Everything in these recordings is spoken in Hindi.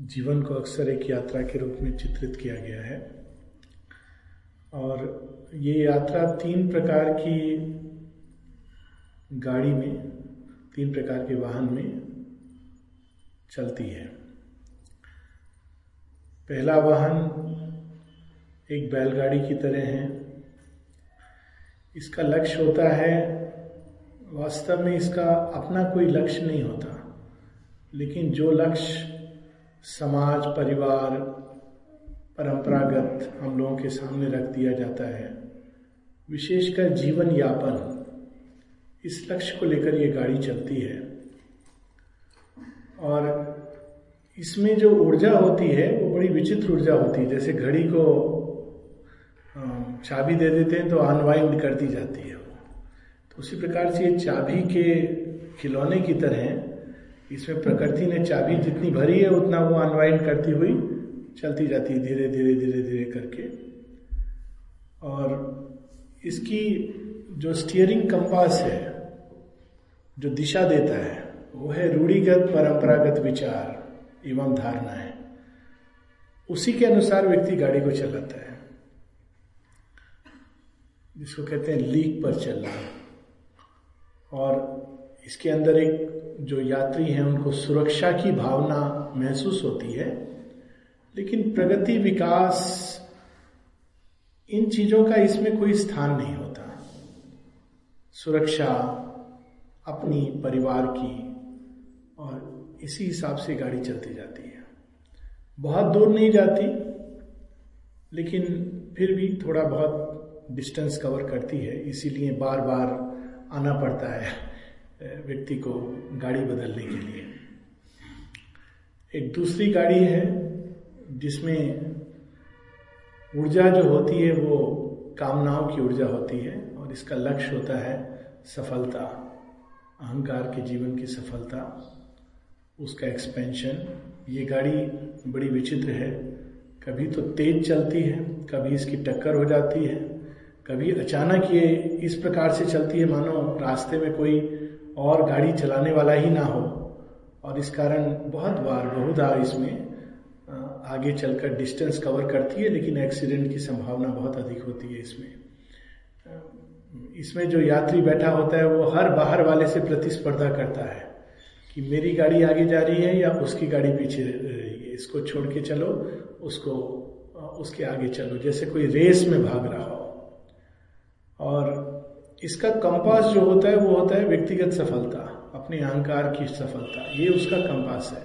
जीवन को अक्सर एक यात्रा के रूप में चित्रित किया गया है। और ये यात्रा तीन प्रकार की गाड़ी में, तीन प्रकार के वाहन में चलती है। पहला वाहन एक बैलगाड़ी की तरह है। इसका लक्ष्य होता है, वास्तव में इसका अपना कोई लक्ष्य नहीं होता, लेकिन जो लक्ष्य समाज, परिवार, परंपरागत हम लोगों के सामने रख दिया जाता है। विशेषकर जीवन यापन, इस लक्ष्य को लेकर ये गाड़ी चलती है। और इसमें जो ऊर्जा होती है, वो बड़ी विचित्र ऊर्जा होती है। जैसे घड़ी को चाबी दे देते हैं तो अनवाइंड कर दी जाती है वो। तो उसी प्रकार से ये चाबी के खिलौने की तरह इसमें प्रकृति ने चाबी जितनी भरी है, उतना वो अनवाइंड करती हुई चलती जाती है धीरे धीरे धीरे धीरे करके। और इसकी जो स्टीयरिंग कंपास है, जो दिशा देता है, वो है रूढ़िगत परंपरागत विचार, एवं धारणाएँ। उसी के अनुसार व्यक्ति गाड़ी को चलाता है, जिसको कहते हैं लीक पर चलना। और इसके अंदर एक जो यात्री हैं, उनको सुरक्षा की भावना महसूस होती है। लेकिन प्रगति, विकास, इन चीज़ों का इसमें कोई स्थान नहीं होता। सुरक्षा अपनी परिवार की और इसी हिसाब से गाड़ी चलती जाती है। बहुत दूर नहीं जाती, लेकिन फिर भी थोड़ा बहुत डिस्टेंस कवर करती है, इसीलिए बार बार आना पड़ता है। व्यक्ति को गाड़ी बदलने के लिए। एक दूसरी गाड़ी है, जिसमें ऊर्जा जो होती है, वो कामनाओं की ऊर्जा होती है और इसका लक्ष्य होता है सफलता, अहंकार के जीवन की सफलता, उसका एक्सपेंशन ये गाड़ी बड़ी विचित्र है। कभी तो तेज चलती है, कभी इसकी टक्कर हो जाती है, कभी अचानक ये इस प्रकार से चलती है। मानो रास्ते में कोई और गाड़ी चलाने वाला ही ना हो। और इस कारण बहुत बार बहुधा इसमें आगे चलकर डिस्टेंस कवर करती है, लेकिन एक्सीडेंट की संभावना बहुत अधिक होती है इसमें। इसमें जो यात्री बैठा होता है, वो हर बाहर वाले से प्रतिस्पर्धा करता है कि मेरी गाड़ी आगे जा रही है या उसकी गाड़ी पीछे रही है इसको छोड़ के चलो, उसको उसके आगे चलो। जैसे कोई रेस में भाग रहा हो इसका कंपास जो होता है, वो होता है व्यक्तिगत सफलता, अपने अहंकार की सफलता। ये उसका कंपास है।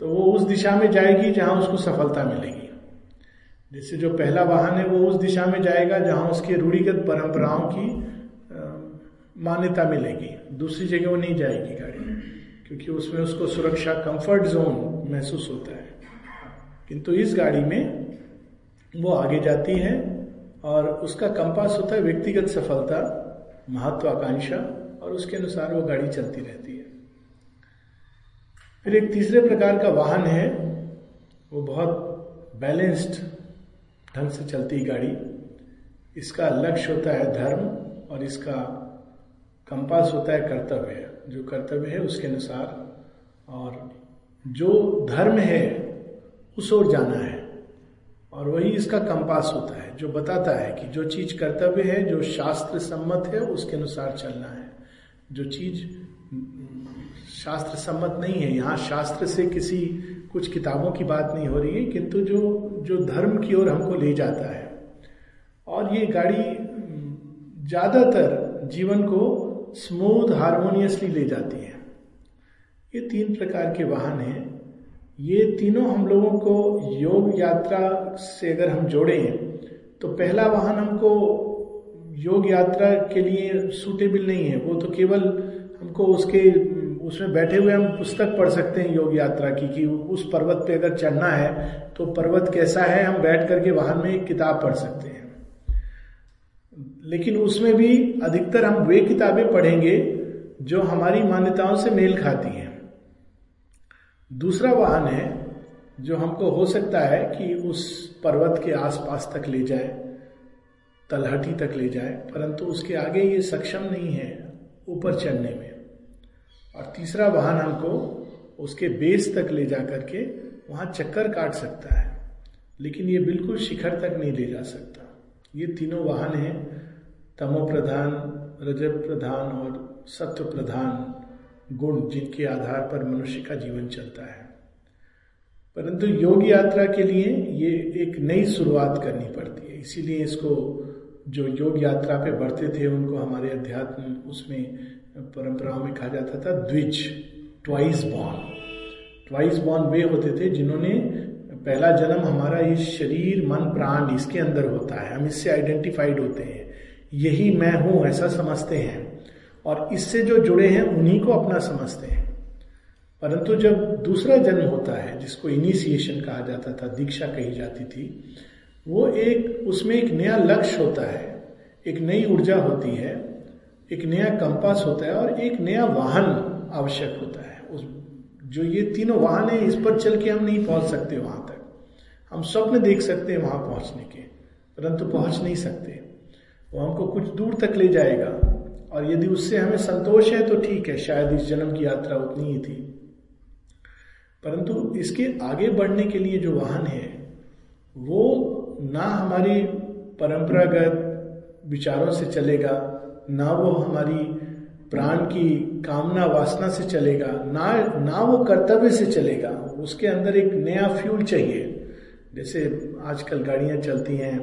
तो वो उस दिशा में जाएगी जहाँ उसको सफलता मिलेगी। जैसे जो पहला वाहन है, वो उस दिशा में जाएगा जहाँ उसके रूढ़िगत परंपराओं की मान्यता मिलेगी। दूसरी जगह वो नहीं जाएगी गाड़ी, क्योंकि उसमें उसको सुरक्षा कंफर्ट जोन महसूस होता है। किंतु इस गाड़ी में वो आगे जाती है और उसका कंपास होता है व्यक्तिगत सफलता, महत्वाकांक्षा, और उसके अनुसार वो गाड़ी चलती रहती है। फिर एक तीसरे प्रकार का वाहन है, वो बहुत बैलेंस्ड ढंग से चलती है गाड़ी। इसका लक्ष्य होता है धर्म, और इसका कंपास होता है कर्तव्य। जो कर्तव्य है उसके अनुसार, और जो धर्म है, उस ओर जाना है। और वही इसका कंपास होता है, जो बताता है कि जो चीज़ कर्तव्य है, जो शास्त्र सम्मत है, उसके अनुसार चलना है। जो चीज़ शास्त्र सम्मत नहीं है, यहाँ शास्त्र से किसी कुछ किताबों की बात नहीं हो रही है, किंतु जो जो धर्म की ओर हमको ले जाता है। और ये गाड़ी ज़्यादातर जीवन को स्मूथ हारमोनियसली ले जाती है। ये तीन प्रकार के वाहन हैं। ये तीनों हम लोगों को योग यात्रा से अगर हम जोड़े हैं तो पहला वाहन हमको योग यात्रा के लिए सूटेबल नहीं है। वो तो केवल हमको उसके, उसमें बैठे हुए हम पुस्तक पढ़ सकते हैं योग यात्रा की, कि उस पर्वत पे अगर चढ़ना है तो पर्वत कैसा है, हम बैठ करके वाहन में किताब पढ़ सकते हैं। लेकिन उसमें भी अधिकतर हम वे किताबें पढ़ेंगे जो हमारी मान्यताओं से मेल खाती हैं। दूसरा वाहन है जो हमको हो सकता है कि उस पर्वत के आसपास तक ले जाए, तलहटी तक ले जाए, परंतु उसके आगे ये सक्षम नहीं है ऊपर चढ़ने में। और तीसरा वाहन हमको उसके बेस तक ले जा करके वहाँ चक्कर काट सकता है, लेकिन ये बिल्कुल शिखर तक नहीं ले जा सकता। ये तीनों वाहन हैं, तमो प्रधान, रजत प्रधान और सत्व प्रधान। गुण जिनके आधार पर मनुष्य का जीवन चलता है। परंतु योग यात्रा के लिए ये एक नई शुरुआत करनी पड़ती है। इसीलिए इसको जो योग यात्रा पे बढ़ते थे, उनको हमारे अध्यात्म उसमें परंपराओं में कहा जाता था, द्विज, ट्वाइस बॉर्न। ट्वाइस बॉर्न वे होते थे जिन्होंने पहला जन्म हमारा इस शरीर, मन, प्राण इसके अंदर होता है। हम इससे आइडेंटिफाइड होते हैं। यही मैं हूँ, ऐसा समझते हैं। और इससे जो जुड़े हैं, उन्हीं को अपना समझते हैं। परंतु जब दूसरा जन्म होता है, जिसको इनिशिएशन कहा जाता था, दीक्षा कही जाती थी, वो एक, उसमें एक नया लक्ष्य होता है, एक नई ऊर्जा होती है, एक नया कंपास होता है और एक नया वाहन आवश्यक होता है। उस, जो ये तीनों वाहन है, इस पर चल के हम नहीं पहुँच सकते वहाँ तक। हम स्वप्न देख सकते हैं वहाँ पहुँचने के, परंतु पहुँच नहीं सकते। वो हमको कुछ दूर तक ले जाएगा। और यदि उससे हमें संतोष है तो ठीक है, शायद इस जन्म की यात्रा उतनी ही थी। परंतु इसके आगे बढ़ने के लिए जो वाहन है, वो ना हमारी परंपरागत विचारों से चलेगा, ना वो हमारी प्राण की कामना वासना से चलेगा, ना ना वो कर्तव्य से चलेगा। उसके अंदर एक नया फ्यूल चाहिए। जैसे आजकल गाड़ियाँ चलती हैं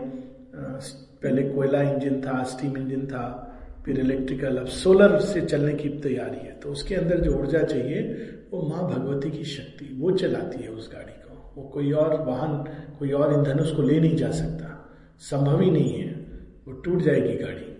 पहले कोयला इंजन था स्टीम इंजन था फिर इलेक्ट्रिकल अब सोलर से चलने की तैयारी है। तो उसके अंदर जो ऊर्जा चाहिए, वो माँ भगवती की शक्ति, वो चलाती है उस गाड़ी को। वो कोई और वाहन, कोई और ईंधन उसको ले नहीं जा सकता। संभव ही नहीं है। वो टूट जाएगी गाड़ी।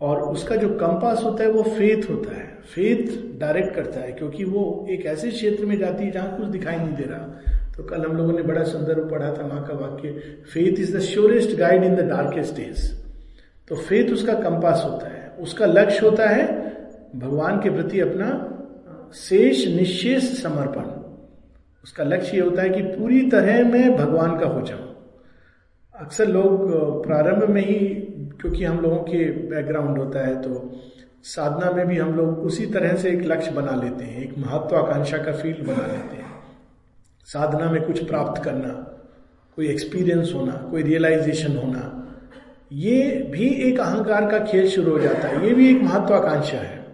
और उसका जो कंपास होता है, वो फेथ होता है। फेथ डायरेक्ट करता है, क्योंकि वो एक ऐसे क्षेत्र में जाती है जहाँ कुछ दिखाई नहीं दे रहा। तो कल हम लोगों ने बड़ा सुंदर पढ़ा था माँ का वाक्य faith is the surest guide in the darkest days तो फेथ उसका कंपास होता है। उसका लक्ष्य होता है भगवान के प्रति अपना शेष निशेष समर्पण। उसका लक्ष्य ये होता है कि पूरी तरह मैं भगवान का हो जाऊँ। अक्सर लोग प्रारंभ में ही, क्योंकि हम लोगों के बैकग्राउंड होता है तो साधना में भी हम लोग उसी तरह से एक लक्ष्य बना लेते हैं, एक महत्वाकांक्षा का फ़ील्ड बना लेते हैं। साधना में कुछ प्राप्त करना, कोई एक्सपीरियंस होना, कोई रियलाइजेशन होना ये भी एक अहंकार का खेल शुरू हो जाता है। ये भी एक महत्वाकांक्षा है।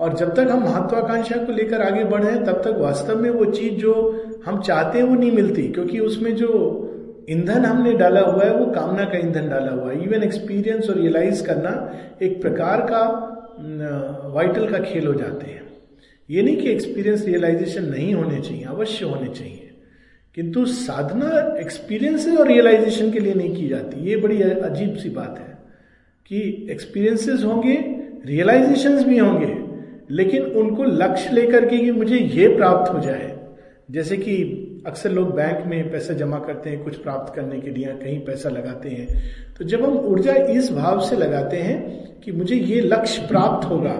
और जब तक हम महत्वाकांक्षा को लेकर आगे बढ़े तब तक वास्तव में वो चीज़ जो हम चाहते हैं, वो नहीं मिलती। क्योंकि उसमें जो ईंधन हमने डाला हुआ है, वो कामना का ईंधन डाला हुआ है। इवन एक्सपीरियंस और रियलाइज़ करना एक प्रकार का वाइटल का खेल हो जाते हैं। ये नहीं कि एक्सपीरियंस रियलाइजेशन नहीं होने चाहिए, अवश्य होने चाहिए। किंतु साधना एक्सपीरियंसेस और रियलाइजेशन के लिए नहीं की जाती। ये बड़ी अजीब सी बात है कि एक्सपीरियंसेस होंगे रियलाइजेशन भी होंगे, लेकिन उनको लक्ष्य लेकर के कि मुझे ये प्राप्त हो जाए। जैसे कि अक्सर लोग बैंक में पैसा जमा करते हैं, कुछ प्राप्त करने के लिए कहीं पैसा लगाते हैं। तो जब हम ऊर्जा इस भाव से लगाते हैं कि मुझे ये लक्ष्य प्राप्त होगा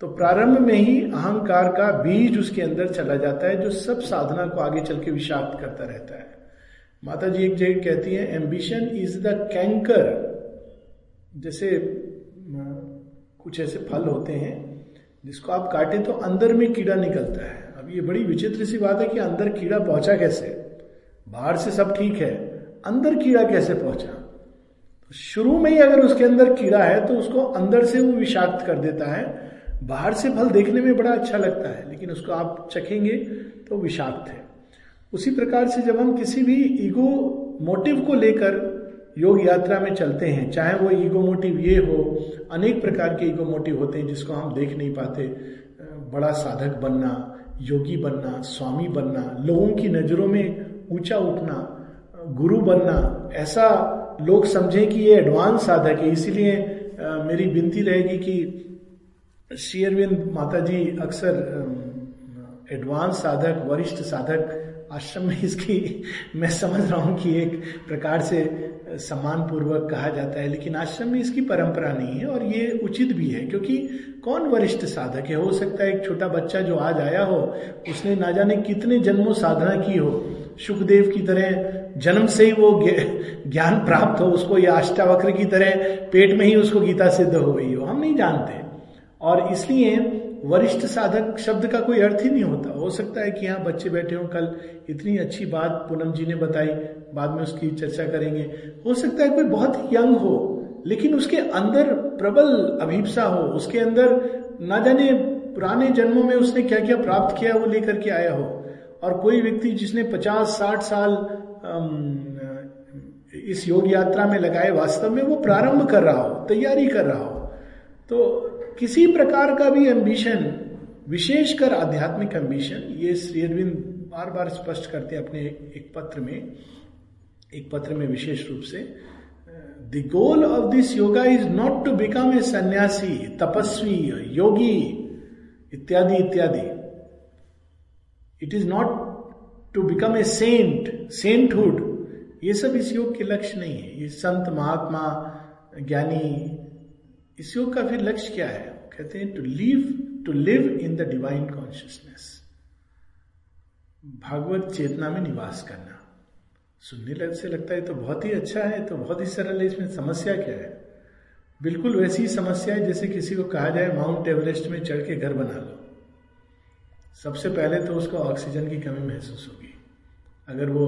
तो प्रारंभ में ही अहंकार का बीज उसके अंदर चला जाता है, जो सब साधना को आगे चल के विषाक्त करता रहता है। माता जी एक जगह कहती है एम्बिशन इज़ द कैंकर जैसे कुछ ऐसे फल होते हैं, जिसको आप काटे तो अंदर में कीड़ा निकलता है। अब ये बड़ी विचित्र सी बात है कि अंदर कीड़ा पहुँचा कैसे? बाहर से सब ठीक है, अंदर कीड़ा कैसे पहुँचा? तो शुरू में ही अगर उसके अंदर कीड़ा है तो उसको अंदर से वो विषाक्त कर देता है बाहर से फल देखने में बड़ा अच्छा लगता है, लेकिन उसको आप चखेंगे तो विषाक्त है। उसी प्रकार से जब हम किसी भी ईगो मोटिव को लेकर योग यात्रा में चलते हैं, चाहे वो ईगो मोटिव ये हो, अनेक प्रकार के ईगो मोटिव होते हैं जिसको हम देख नहीं पाते, बड़ा साधक बनना, योगी बनना, स्वामी बनना, लोगों की नज़रों में ऊँचा उठना, गुरु बनना, ऐसा लोग समझें कि ये एडवांस साधक है, इसीलिए मेरी विनती रहेगी कि श्री अरविंद माता जी अक्सर एडवांस साधक वरिष्ठ साधक आश्रम में इसकी, मैं समझ रहा हूँ कि एक प्रकार से सम्मान पूर्वक कहा जाता है, लेकिन आश्रम में इसकी परंपरा नहीं है और ये उचित भी है, क्योंकि कौन वरिष्ठ साधक है? हो सकता है एक छोटा बच्चा जो आज आया हो, उसने ना जाने कितने जन्मों साधना की हो। सुखदेव की तरह जन्म से ही वो ज्ञान प्राप्त हो, उसको या अष्टावक्र की तरह पेट में ही उसको गीता सिद्ध हो गई हो। हम नहीं जानते। और इसलिए वरिष्ठ साधक शब्द का कोई अर्थ ही नहीं होता। हो सकता है कि यहाँ बच्चे बैठे हो, कल इतनी अच्छी बात पूनम जी ने बताई, बाद में उसकी चर्चा करेंगे। हो सकता है कोई बहुत ही यंग हो, लेकिन उसके अंदर प्रबल अभिप्सा हो, उसके अंदर ना जाने पुराने जन्मों में उसने क्या क्या प्राप्त किया वो लेकर के आया हो। और कोई व्यक्ति जिसने पचास, साठ साल इस योग यात्रा में लगाए वास्तव में, वो प्रारंभ कर रहा हो, तैयारी कर रहा हो। तो किसी प्रकार का भी एम्बिशन विशेषकर आध्यात्मिक एम्बिशन ये श्री अरविंद बार बार स्पष्ट करते अपने एक पत्र में, एक पत्र में विशेष रूप से the goal of this yoga is not to become a sannyasi तपस्वी योगी इत्यादि इत्यादि. It is not to become a saint sainthood ये सब इस योग के लक्ष्य नहीं है। ये संत महात्मा, ज्ञानी इस योग का फिर लक्ष्य क्या है? कहते हैं to live to live in the divine consciousness Bhagavat चेतना में निवास करना। सुनने लग, से लगता है तो बहुत ही अच्छा है तो बहुत ही सरल है, इसमें समस्या क्या है? बिल्कुल वैसी ही समस्या है, जैसे किसी को कहा जाए, माउंट एवरेस्ट में चढ़ के घर बना लो। सबसे पहले तो उसको ऑक्सीजन की कमी महसूस होगी। अगर वो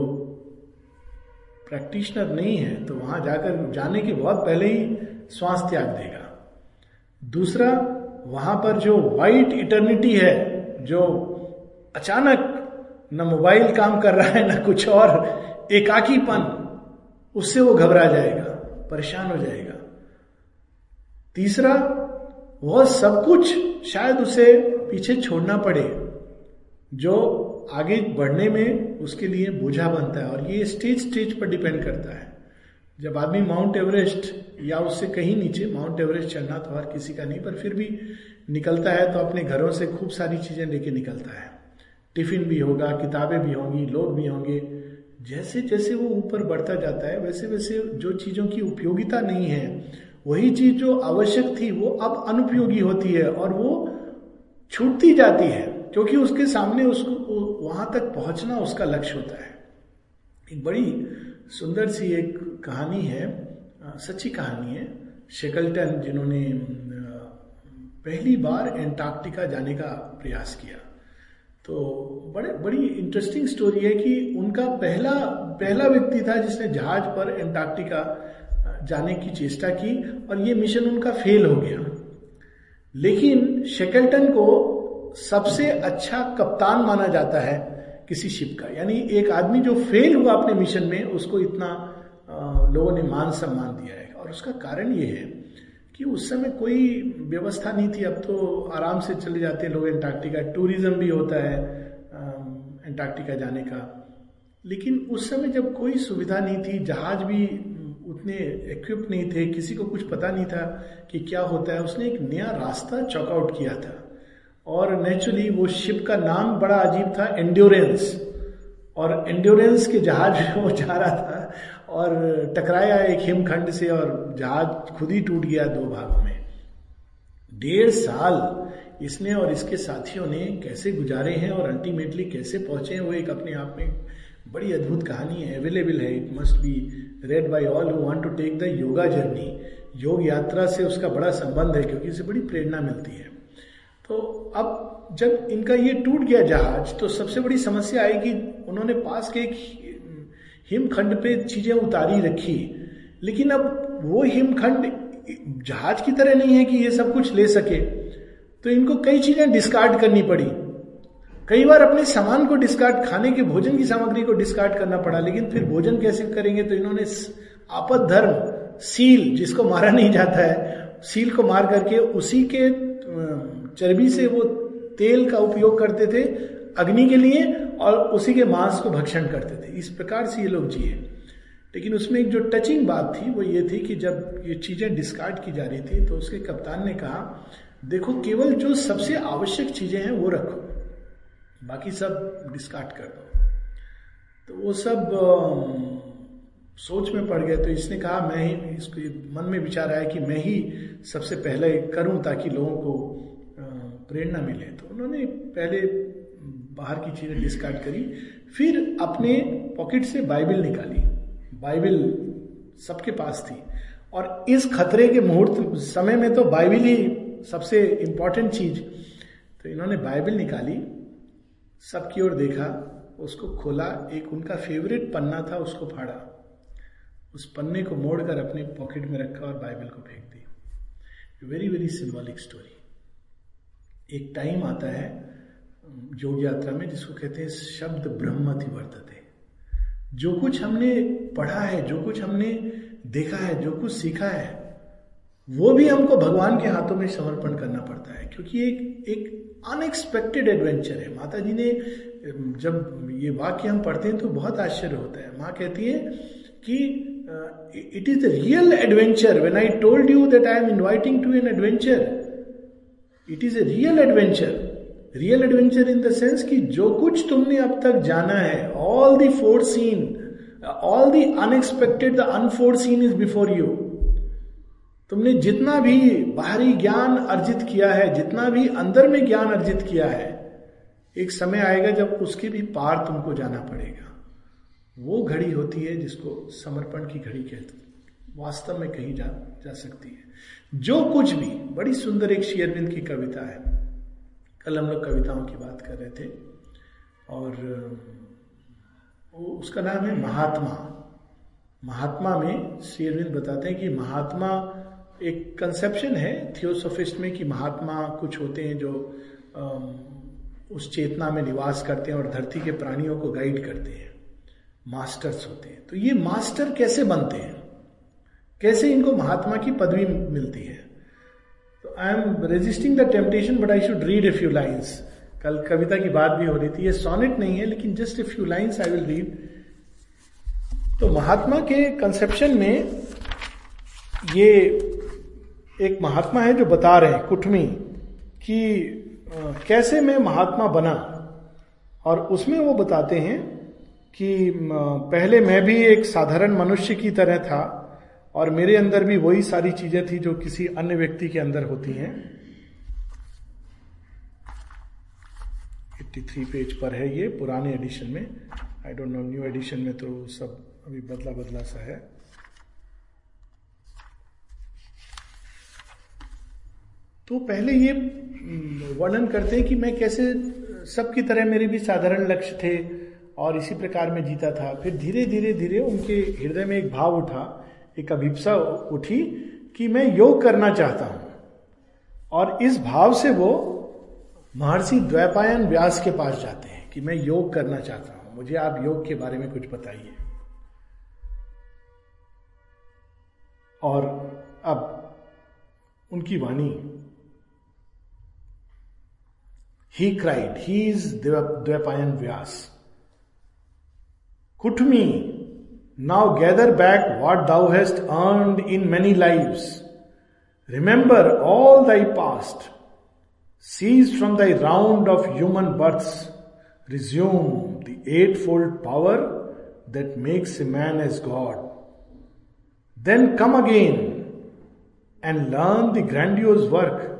प्रैक्टिशनर नहीं है तो वहाँ जाकर जाने के बहुत पहले ही श्वास त्याग देगा। दूसरा, वहाँ पर जो वाइट इटर्निटी है, जो अचानक न मोबाइल काम कर रहा है, न कुछ और, एकाकीपन, उससे वो घबरा जाएगा, परेशान हो जाएगा। तीसरा, वह सब कुछ शायद उसे पीछे छोड़ना पड़े, जो आगे बढ़ने में उसके लिए बोझा बनता है, और ये स्टेज स्टेज पर डिपेंड करता है। जब आदमी माउंट एवरेस्ट या उससे कहीं नीचे, माउंट एवरेस्ट चढ़ना तो हर किसी का नहीं, पर फिर भी निकलता है तो अपने घरों से खूब सारी चीज़ें लेके निकलता है। टिफ़िन भी होगा, किताबें भी होंगी, लोग भी होंगे। जैसे जैसे वो ऊपर बढ़ता जाता है वैसे वैसे जो चीज़ों की उपयोगिता नहीं है, वही चीज़ जो आवश्यक थी, वो अब अनुपयोगी होती है और वो छूटती जाती है, क्योंकि उसके सामने उसको वहाँ तक पहुँचना उसका लक्ष्य होता है। एक बड़ी सुंदर सी एक कहानी है सच्ची कहानी है। शेकल्टन, जिन्होंने पहली बार एंटार्क्टिका जाने का प्रयास किया। तो बड़े, बड़ी इंटरेस्टिंग स्टोरी है कि उनका पहला पहला व्यक्ति था जिसने जहाज़ पर एंटार्क्टिका जाने की चेष्टा की और ये मिशन उनका फेल हो गया। लेकिन शेकल्टन को सबसे अच्छा कप्तान माना जाता है किसी शिप का। यानी एक आदमी जो फेल हुआ अपने मिशन में, उसको इतना लोगों ने मान सम्मान दिया है। और उसका कारण ये है कि उस समय कोई व्यवस्था नहीं थी। अब तो आराम से चले जाते हैं लोग। एंटार्क्टिका टूरिज़्म भी होता है एंटार्क्टिका जाने का। लेकिन उस समय जब कोई सुविधा नहीं थी, जहाज़ भी उतने इक्विप नहीं थे, किसी को कुछ पता नहीं था कि क्या होता है, उसने एक नया रास्ता चॉकआउट किया था। और नेचुरली वो शिप का नाम बड़ा अजीब था एंड्योरेंस और एंड्योरेंस के जहाज़ वो जा रहा था और टकराया एक हिमखंड से और जहाज़ खुद ही टूट गया दो भागों में। डेढ़ साल इसने और इसके साथियों ने कैसे गुजारे हैं और अल्टीमेटली कैसे पहुँचे हैं, वो एक अपने आप में बड़ी अद्भुत कहानी है अवेलेबल है। It must be read by all who want to take the yoga journey योग यात्रा से उसका बड़ा संबंध है क्योंकि इसे बड़ी प्रेरणा मिलती है। तो अब जब इनका ये टूट गया जहाज़ तो सबसे बड़ी समस्या आई कि उन्होंने पास के एक हिमखंड पे चीज़ें उतारी रखी। लेकिन अब वो हिमखंड जहाज़ की तरह नहीं है कि ये सब कुछ ले सके। तो इनको कई चीज़ें डिस्कार्ड करनी पड़ी। कई बार अपने सामान को डिस्कार्ड खाने के भोजन की सामग्री को डिस्कार्ड करना पड़ा, लेकिन फिर भोजन कैसे करेंगे? तो इन्होंने आपद धर्म सील जिसको मारा नहीं जाता है सील को मार करके उसी के चर्बी से वो तेल का उपयोग करते थे। अग्नि के लिए और उसी के मांस को भक्षण करते थे। इस प्रकार से ये लोग जिए। लेकिन उसमें एक जो टचिंग बात थी, वो ये थी कि जब ये चीज़ें डिस्कार्ड की जा रही थी तो उसके कप्तान ने कहा, देखो, केवल जो सबसे आवश्यक चीज़ें हैं, वो रखो। बाकी सब डिस्कार्ड कर दो। तो वो सब सोच में पड़ गए। तो इसने कहा, मैं ही, इसको मन में विचार आया कि मैं ही सबसे पहले करूँ ताकि लोगों को प्रेरणा मिले। तो उन्होंने पहले बाहर की चीज़ें डिस्कार्ड करी, फिर अपने पॉकेट से बाइबल निकाली। बाइबल सबके पास थी। और इस खतरे के मुहूर्त समय में तो बाइबल ही सबसे इंपॉर्टेंट चीज़। तो इन्होंने बाइबल निकाली, सबकी ओर देखा, उसको खोला, एक उनका फेवरेट पन्ना था, उसको फाड़ा। उस पन्ने को मोड़कर अपने पॉकेट में रखा और बाइबल को फेंक दी। वेरी वेरी सिंबॉलिक स्टोरी एक टाइम आता है योग यात्रा में, जिसको कहते हैं शब्द ब्रह्मति वर्तते। जो कुछ हमने पढ़ा है, जो कुछ हमने देखा है, जो कुछ सीखा है, वो भी हमको भगवान के हाथों में समर्पण करना पड़ता है, क्योंकि एक एक अनएक्सपेक्टेड एडवेंचर है। माता जी ने, जब ये वाक्य हम पढ़ते हैं तो बहुत आश्चर्य होता है। माँ कहती है कि it is the real adventure when I told you that I am inviting to an adventure it is a real adventure real adventure in the sense कि जो कुछ तुमने अब तक जाना है all the foreseen all the unexpected the unforeseen is before you तुमने जितना भी बाहरी ज्ञान अर्जित किया है, जितना भी अंदर में ज्ञान अर्जित किया है, एक समय आएगा जब उसके भी पार तुमको जाना पड़ेगा। वो घड़ी होती है जिसको समर्पण की घड़ी कहते हैं। वास्तव में कही जा जा सकती है। जो कुछ भी, बड़ी सुंदर एक शेयरबिंद की कविता है। कल हम लोग कविताओं की बात कर रहे थे और उसका नाम है महात्मा। महात्मा में शेरविंद बताते हैं कि महात्मा एक कंसेप्शन है थियोसोफिस्ट में कि महात्मा कुछ होते हैं जो उस चेतना में निवास करते हैं और धरती के प्राणियों को गाइड करते हैं। मास्टर्स होते हैं। तो ये मास्टर कैसे बनते हैं? कैसे इनको महात्मा की पदवी मिलती है? I am resisting the temptation but I should read a few lines कल कविता की बात भी हो रही थी। ये सोनेट नहीं है, लेकिन just a few lines I will read तो महात्मा के कंसेप्शन में ये एक महात्मा है जो बता रहे हैं कुटमी कि कैसे मैं महात्मा बना। और उसमें वो बताते हैं कि पहले मैं भी एक साधारण मनुष्य की तरह था। और मेरे अंदर भी वही सारी चीज़ें थी जो किसी अन्य व्यक्ति के अंदर होती हैं। 83 पेज पर है ये, पुराने एडिशन में। I don't know new edition में तो सब अभी बदला बदला सा है। तो पहले ये वर्णन करते हैं कि मैं कैसे सबकी तरह मेरे भी साधारण लक्ष्य थे और इसी प्रकार में जीता था। फिर धीरे धीरे धीरे उनके हृदय में एक भाव उठा एक अभिप्सा उठी कि मैं योग करना चाहता हूँ। और इस भाव से वो महर्षि द्वैपायन व्यास के पास जाते हैं कि मैं योग करना चाहता हूँ। मुझे आप योग के बारे में कुछ बताइए। और अब उनकी वाणी। He cried he is Dwaipayan Vyas कुटमी Now gather back what thou hast earn in many life remember all thy past Cease from thy round of human births, resume the eightfold power that makes a man as God. Then come again and learn the grandiose work,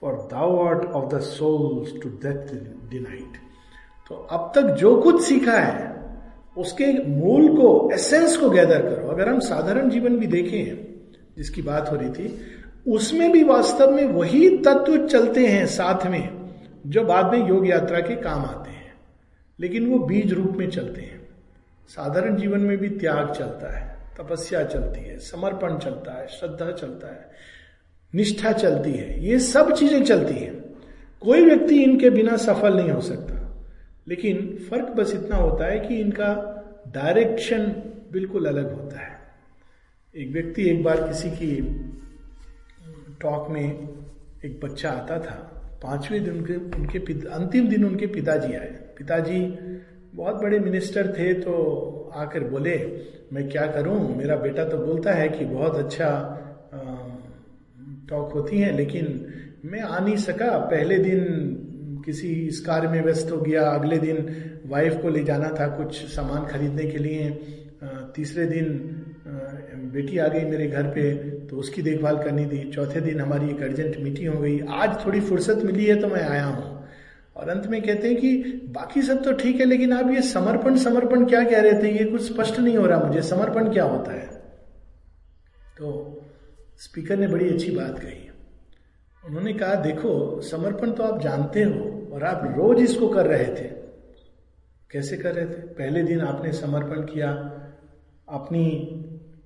for thou art of the souls to death denied. तो अब तक जो कुछ सीखा है उसके मूल को एसेंस को गैदर करो। अगर हम साधारण जीवन भी देखें, जिसकी बात हो रही थी, उसमें भी वास्तव में वही तत्व चलते हैं साथ में, जो बाद में योग यात्रा के काम आते हैं। लेकिन वो बीज रूप में चलते हैं। साधारण जीवन में भी त्याग चलता है, तपस्या चलती है, समर्पण चलता है, श्रद्धा चलता है, निष्ठा चलती है, ये सब चीज़ें चलती हैं। कोई व्यक्ति इनके बिना सफल नहीं हो सकता। लेकिन फ़र्क बस इतना होता है कि इनका डायरेक्शन बिल्कुल अलग होता है। एक व्यक्ति एक बार किसी की टॉक में एक बच्चा आता था। पाँचवें दिन उनके उनके अंतिम दिन उनके पिताजी आए। पिताजी बहुत बड़े मिनिस्टर थे तो आकर बोले, मैं क्या करूँ? मेरा बेटा तो बोलता है कि बहुत अच्छा टॉक होती है, लेकिन मैं आ नहीं सका। पहले दिन किसी इस कार्य में व्यस्त हो गया, अगले दिन वाइफ को ले जाना था कुछ सामान खरीदने के लिए तीसरे दिन बेटी आ गई मेरे घर पे तो उसकी देखभाल करनी थी। चौथे दिन हमारी एक अर्जेंट मीटिंग हो गई। आज थोड़ी फुर्सत मिली है तो मैं आया हूँ। और अंत में कहते हैं कि बाकी सब तो ठीक है, लेकिन आप ये समर्पण समर्पण क्या कह रहे थे? ये कुछ स्पष्ट नहीं हो रहा मुझे। समर्पण क्या होता है? तो स्पीकर ने बड़ी अच्छी बात कही। उन्होंने कहा, देखो, समर्पण तो आप जानते हो और आप रोज इसको कर रहे थे। कैसे कर रहे थे? पहले दिन आपने समर्पण किया, अपनी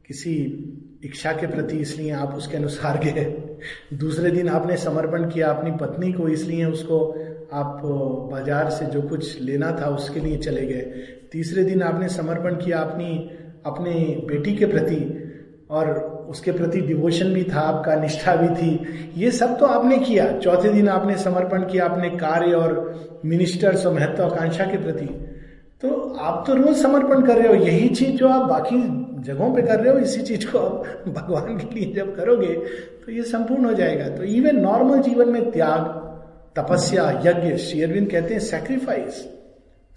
किसी इच्छा के प्रति इसलिए आप उसके अनुसार गए। दूसरे दिन आपने समर्पण किया, अपनी पत्नी को इसलिए उसको आप बाज़ार से जो कुछ लेना था उसके लिए चले गए। तीसरे दिन आपने समर्पण किया अपनी, अपने बेटी के प्रति और उसके प्रति डिवोशन भी था, आपका निष्ठा भी थी। ये सब तो आपने किया। चौथे दिन आपने समर्पण किया अपने कार्य और मिनिस्टर्स और महत्वाकांक्षा के प्रति। तो आप तो रोज समर्पण कर रहे हो। यही चीज़ जो आप बाकी जगहों पे कर रहे हो, इसी चीज़ को आप भगवान के लिए जब करोगे तो ये संपूर्ण हो जाएगा। तो इवन नॉर्मल जीवन में त्याग, तपस्या, यज्ञ शेयरविंद कहते हैं सेक्रीफाइस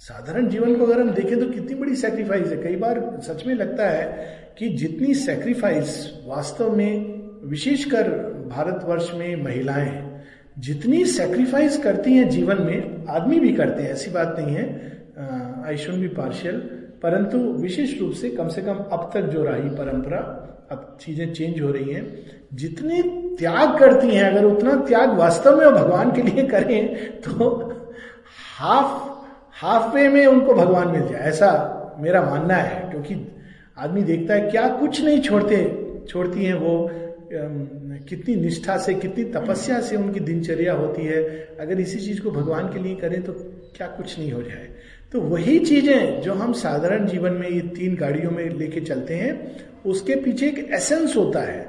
साधारण जीवन को अगर हम देखें तो कितनी बड़ी सेक्रीफाइस है। कई बार सच में लगता है कि जितनी सेक्रीफाइस वास्तव में विशेषकर भारतवर्ष में महिलाएँ जितनी सेक्रीफाइस करती हैं जीवन में, आदमी भी करते हैं, ऐसी बात नहीं है। आई शुड बी पार्शियल परंतु विशेष रूप से कम से कम अब तक जो रही परंपरा, अब चीज़ें चेंज हो रही हैं। जितनी त्याग करती हैं, अगर उतना त्याग वास्तव में भगवान के लिए करें तो हाफ़ हाफ़ वे में उनको भगवान मिल जाए, ऐसा मेरा मानना है, क्योंकि आदमी देखता है क्या कुछ नहीं छोड़ते, छोड़ती हैं वो कितनी निष्ठा से, कितनी तपस्या से उनकी दिनचर्या होती है। अगर इसी चीज़ को भगवान के लिए करें तो क्या कुछ नहीं हो जाए। तो वही चीज़ें जो हम साधारण जीवन में ये तीन गाड़ियों में लेके चलते हैं, उसके पीछे एक एसेंस होता है,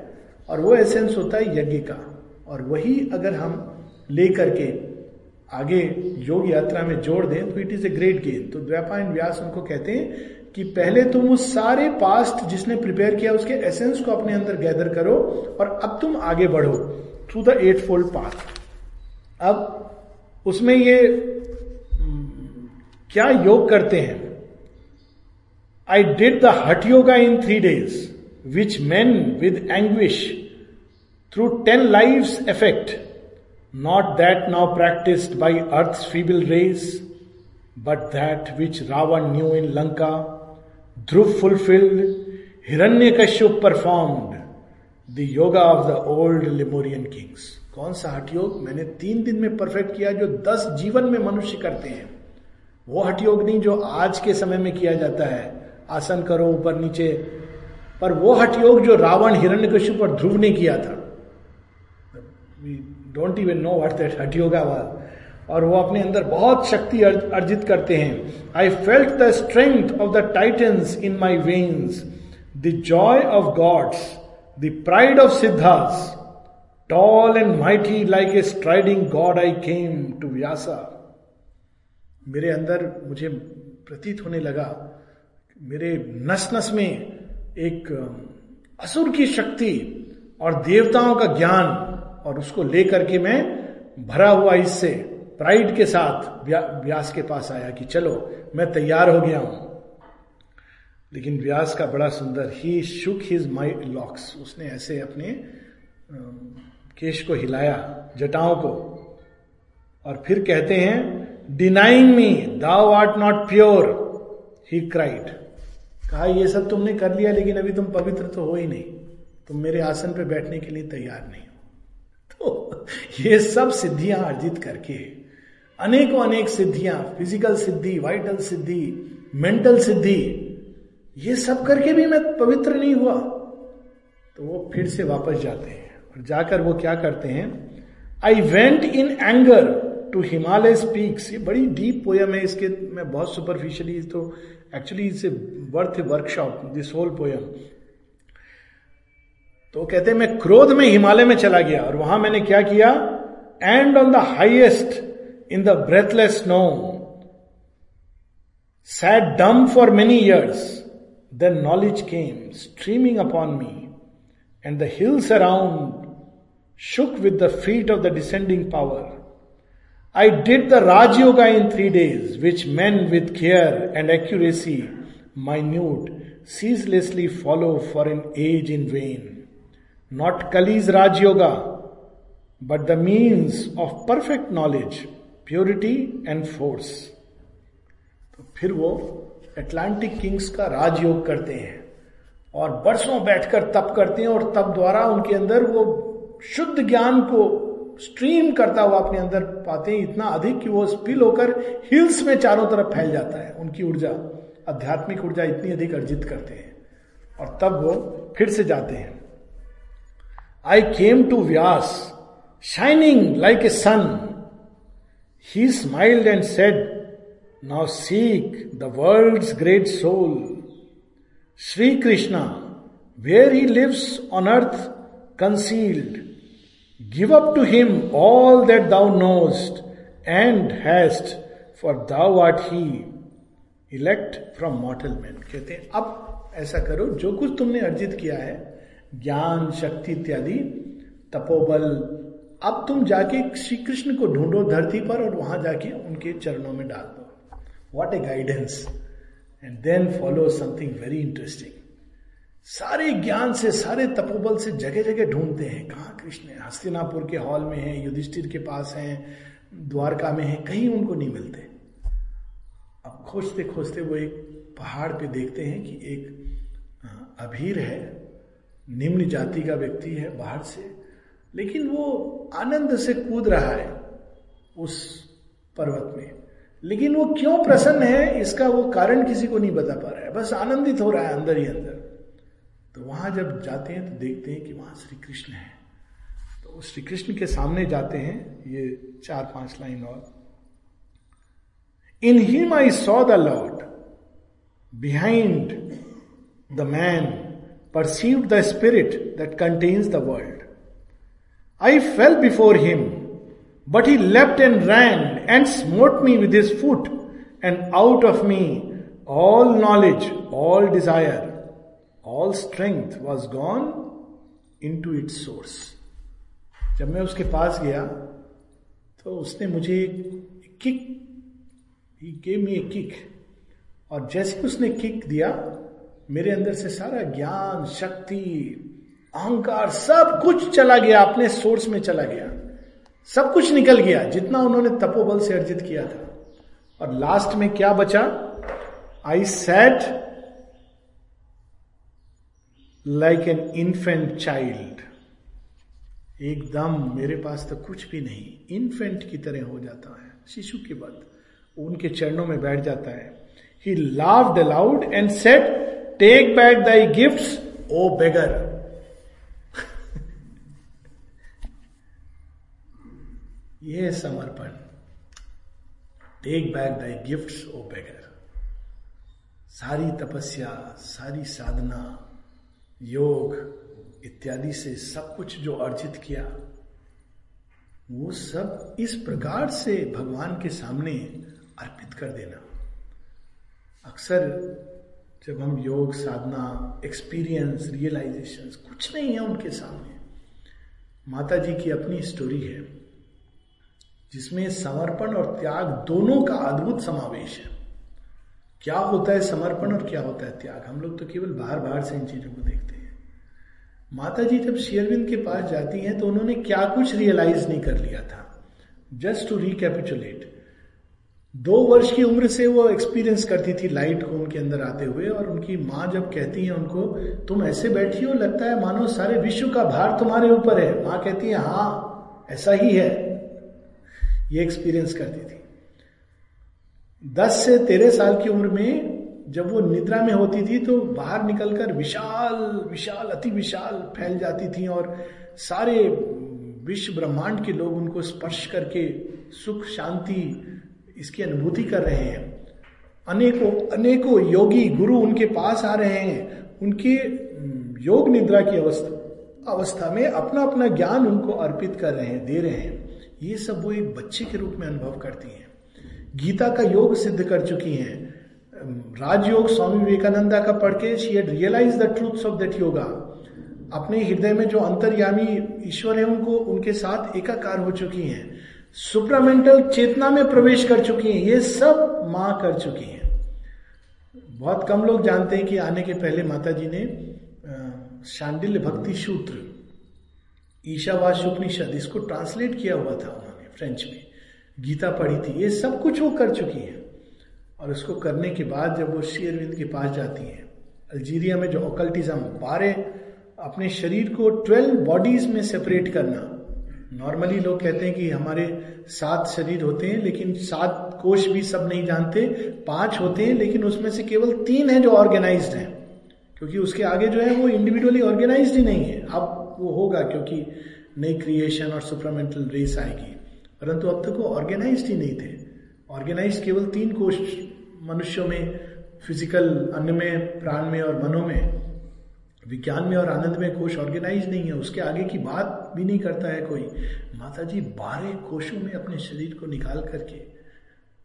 और वो एसेंस होता है यज्ञ का। और वही अगर हम ले करके आगे योग यात्रा में जोड़ दें तो it is a great gain तो द्वैपायन व्यास उनको कहते हैं कि पहले तुम उस सारे पास्ट जिसने प्रिपेयर किया, उसके एसेंस को अपने अंदर गैदर करो और अब तुम आगे बढ़ो through the eightfold path अब उसमें ये क्या योग करते हैं? I did the hatha yoga in three days which man with anguish through ten life effect that now practised by earth feeble race but that which Ravan knew in Lanka Dhruv fulfilled Hiranyakashyap performed the yoga of the old Lemurian kings कौन सा हट योग मैंने तीन दिन में परफेक्ट किया जो दस जीवन में मनुष्य करते हैं? वो हट योग नहीं जो आज के समय में किया जाता है। आसन करो ऊपर नीचे। पर वो हट योग जो रावण हिरण्यकशिप और ध्रुव ने किया था। Don't even know what that hatha yoga was और वो अपने अंदर बहुत शक्ति अर्जित करते हैं। I felt the strength of the titans in my veins the joy of gods the pride of Siddhas tall and mighty like a striding god I came to Vyasa मेरे अंदर मुझे प्रतीत होने लगा, मेरे नस नस में एक असुर की शक्ति और देवताओं का ज्ञान। और उसको लेकर के मैं भरा हुआ इससे प्राइड के साथ व्यास के पास आया कि चलो, मैं तैयार हो गया हूँ। लेकिन व्यास का बड़ा सुंदर he shook his my locks उसने ऐसे अपने केश को हिलाया, जटाओं को। और फिर कहते हैं denying me thou art not pure he cried कहा, ये सब तुमने कर लिया, लेकिन अभी तुम पवित्र तो हो ही नहीं। तुम मेरे आसन पे बैठने के लिए तैयार नहीं तो ये सब सिद्धियाँ अर्जित करके, अनेकों अनेक सिद्धियाँ फ़िज़िकल सिद्धि वाइटल सिद्धि मेंटल सिद्धि, ये सब करके भी मैं पवित्र नहीं हुआ। तो वो फिर से वापस जाते हैं और जाकर वो क्या करते हैं? I went in anger to Himalaya speaks ये बड़ी डीप पोयम है, इसके मैं बहुत सुपरफिशियली तो actually it's a worth workshop this whole poem तो कहते मैं क्रोध में हिमालय में चला गया और वहाँ मैंने क्या किया? And on the highest in the breathless snow sat dumb for many years the knowledge came streaming upon me and the hills around shook with the feet of the descending power I did the Raj Yoga in three days, which men with care and accuracy, minute, ceaselessly follow for an age in vain. Not Kali's Raj Yoga, but the means of perfect knowledge, purity and force. तो फिर वो एटलांटिक किंग्स का राजयोग करते हैं और बरसों बैठकर तप करते हैं और तप द्वारा उनके अंदर वो शुद्ध ज्ञान को स्ट्रीम करता हुआ अपने अंदर पाते हैं। इतना अधिक कि वो स्पिल होकर हिल्स में चारों तरफ़ फैल जाता है। उनकी ऊर्जा आध्यात्मिक ऊर्जा इतनी अधिक अर्जित करते हैं। और तब वो फिर से जाते हैं। I came to Vyas shining like a sun he smiled and said now seek the world great soul Shri Krishna where he lives on earth concealed give up to him all that thou know'st and haste for thou art he elect from mortal man कहते हैं, अब ऐसा करो, जो कुछ तुमने अर्जित किया है ज्ञान शक्ति इत्यादि, तपोबल। अब तुम जाके श्री कृष्ण को ढूंढो धरती पर और वहाँ जाके उनके चरणों में डाल दो। What a guidance and then follow something very interesting सारे ज्ञान से, सारे तपोबल से जगह जगह ढूंढते हैं। कहा कृष्ण है? हस्तिनापुर के हॉल में है, युधिष्ठिर के पास है, द्वारका में है, कहीं उनको नहीं मिलते। अब खोजते खोजते वो एक पहाड़ पे देखते हैं कि एक अभीर है। निम्न जाति का व्यक्ति है बाहर से, लेकिन वो आनंद से कूद रहा है उस पर्वत में। लेकिन वो क्यों प्रसन्न है, इसका वो कारण किसी को नहीं बता पा रहा है। बस आनंदित हो रहा है अंदर ही अंदर। तो वहाँ जब जाते हैं तो देखते हैं कि वहाँ श्री कृष्ण है। तो श्री कृष्ण के सामने जाते हैं, ये चार पाँच लाइन और। In him I saw the lord behind the man perceive the spirit that contains the world I fell before him but he left and ran and smote me with his foot and out of me all knowledge all desire all strength was gone into its source जब मैं उसके पास गया तो उसने मुझे एक kick he gave me a kick और जैसे उसने किक दिया मेरे अंदर से सारा ज्ञान, शक्ति, अहंकार सब कुछ चला गया, अपने सोर्स में चला गया। सब कुछ निकल गया, जितना उन्होंने तपोबल से अर्जित किया था। और लास्ट में क्या बचा? I sat like an infant child एकदम मेरे पास तो कुछ भी नहीं। इन्फेंट की तरह हो जाता है। शिशु के बाद। उनके चरणों में बैठ जाता है। He laughed aloud and said take back thy gift O beggar ये समर्पण take back thy gift O beggar सारी तपस्या सारी साधना योग इत्यादि से सब कुछ जो अर्जित किया वो सब इस प्रकार से भगवान के सामने अर्पित कर देना अक्सर जब हम योग, साधना एक्सपीरियंस रियलाइजेशन कुछ नहीं है उनके सामने माता जी की अपनी स्टोरी है, जिसमें समर्पण और त्याग दोनों का अद्भुत समावेश है। क्या होता है समर्पण और क्या होता है त्याग? हम लोग तो केवल बाहर बाहर से इन चीज़ों को देखते हैं। माता जी जब शेयरविंद के पास जाती हैं तो उन्होंने क्या कुछ रियलाइज़ नहीं कर लिया था। जस्ट टू रिकेपिचुलेट दो वर्ष की उम्र से वो एक्सपीरियंस करती थी लाइट को उनके अंदर आते हुए और उनकी माँ जब कहती है उनको, तुम ऐसे बैठी हो? लगता है, मानो सारे विश्व का भार तुम्हारे ऊपर है। माँ कहती है हाँ ऐसा ही है। ये एक्सपीरियंस करती थी। दस से तेरह साल की उम्र में जब वो निद्रा में होती थी तो बाहर निकलकर विशाल विशाल, अति विशाल फैल जाती थी और सारे विश्व ब्रह्मांड के लोग उनको स्पर्श करके सुख, शांति इसकी अनुभूति कर रहे हैं। अनेकों अनेकों योगी गुरु उनके पास आ रहे हैं। उनके योग निद्रा की अवस्था अवस्था में अपना अपना ज्ञान उनको अर्पित कर रहे हैं, दे रहे हैं। ये सब वो एक बच्चे के रूप में अनुभव करती हैं। गीता का योग सिद्ध कर चुकी हैं। राजयोग स्वामी विवेकानंदा का पढ़ के she had realise the truths of that yoga अपने हृदय में जो अंतर्यामी ईश्वर है उनको, उनके साथ एकाकार हो चुकी हैं। सुप्रामेंटल चेतना में प्रवेश कर चुकी हैं, ये सब माँ कर चुकी हैं। बहुत कम लोग जानते हैं कि आने के पहले माता जी ने शांडिल्य भक्ति सूत्र ईशावास उपनिषद इसको ट्रांसलेट किया हुआ था उन्होंने फ्रेंच में। गीता पढ़ी थी, ये सब कुछ वो कर चुकी है। और उसको करने के बाद जब वो शेरविंद के पास जाती हैं, अल्जीरिया में जो ओकल्टिज्म बारह अपने शरीर को ट्वेल्व बॉडीज में सेपरेट करना नॉर्मली लोग कहते हैं कि हमारे सात शरीर होते हैं, लेकिन सात कोष भी सब नहीं जानते। पाँच होते हैं, लेकिन उसमें से केवल तीन है जो ऑर्गेनाइज्ड है। क्योंकि उसके आगे जो है वो इंडिविजुअली ऑर्गेनाइज ही नहीं है। अब वो होगा क्योंकि नई क्रिएशन और सुपरामेंटल रेस आएगी। परंतु अब तक वो ऑर्गेनाइज ही नहीं थे। ऑर्गेनाइज केवल तीन कोष मनुष्यों में फ़िज़िकल अन्न में, प्राण में और मनो में। विज्ञान में और आनंद में कोश ऑर्गेनाइज नहीं है, उसके आगे की बात भी नहीं करता है कोई। माता जी बारह कोशों में अपने शरीर को निकाल करके,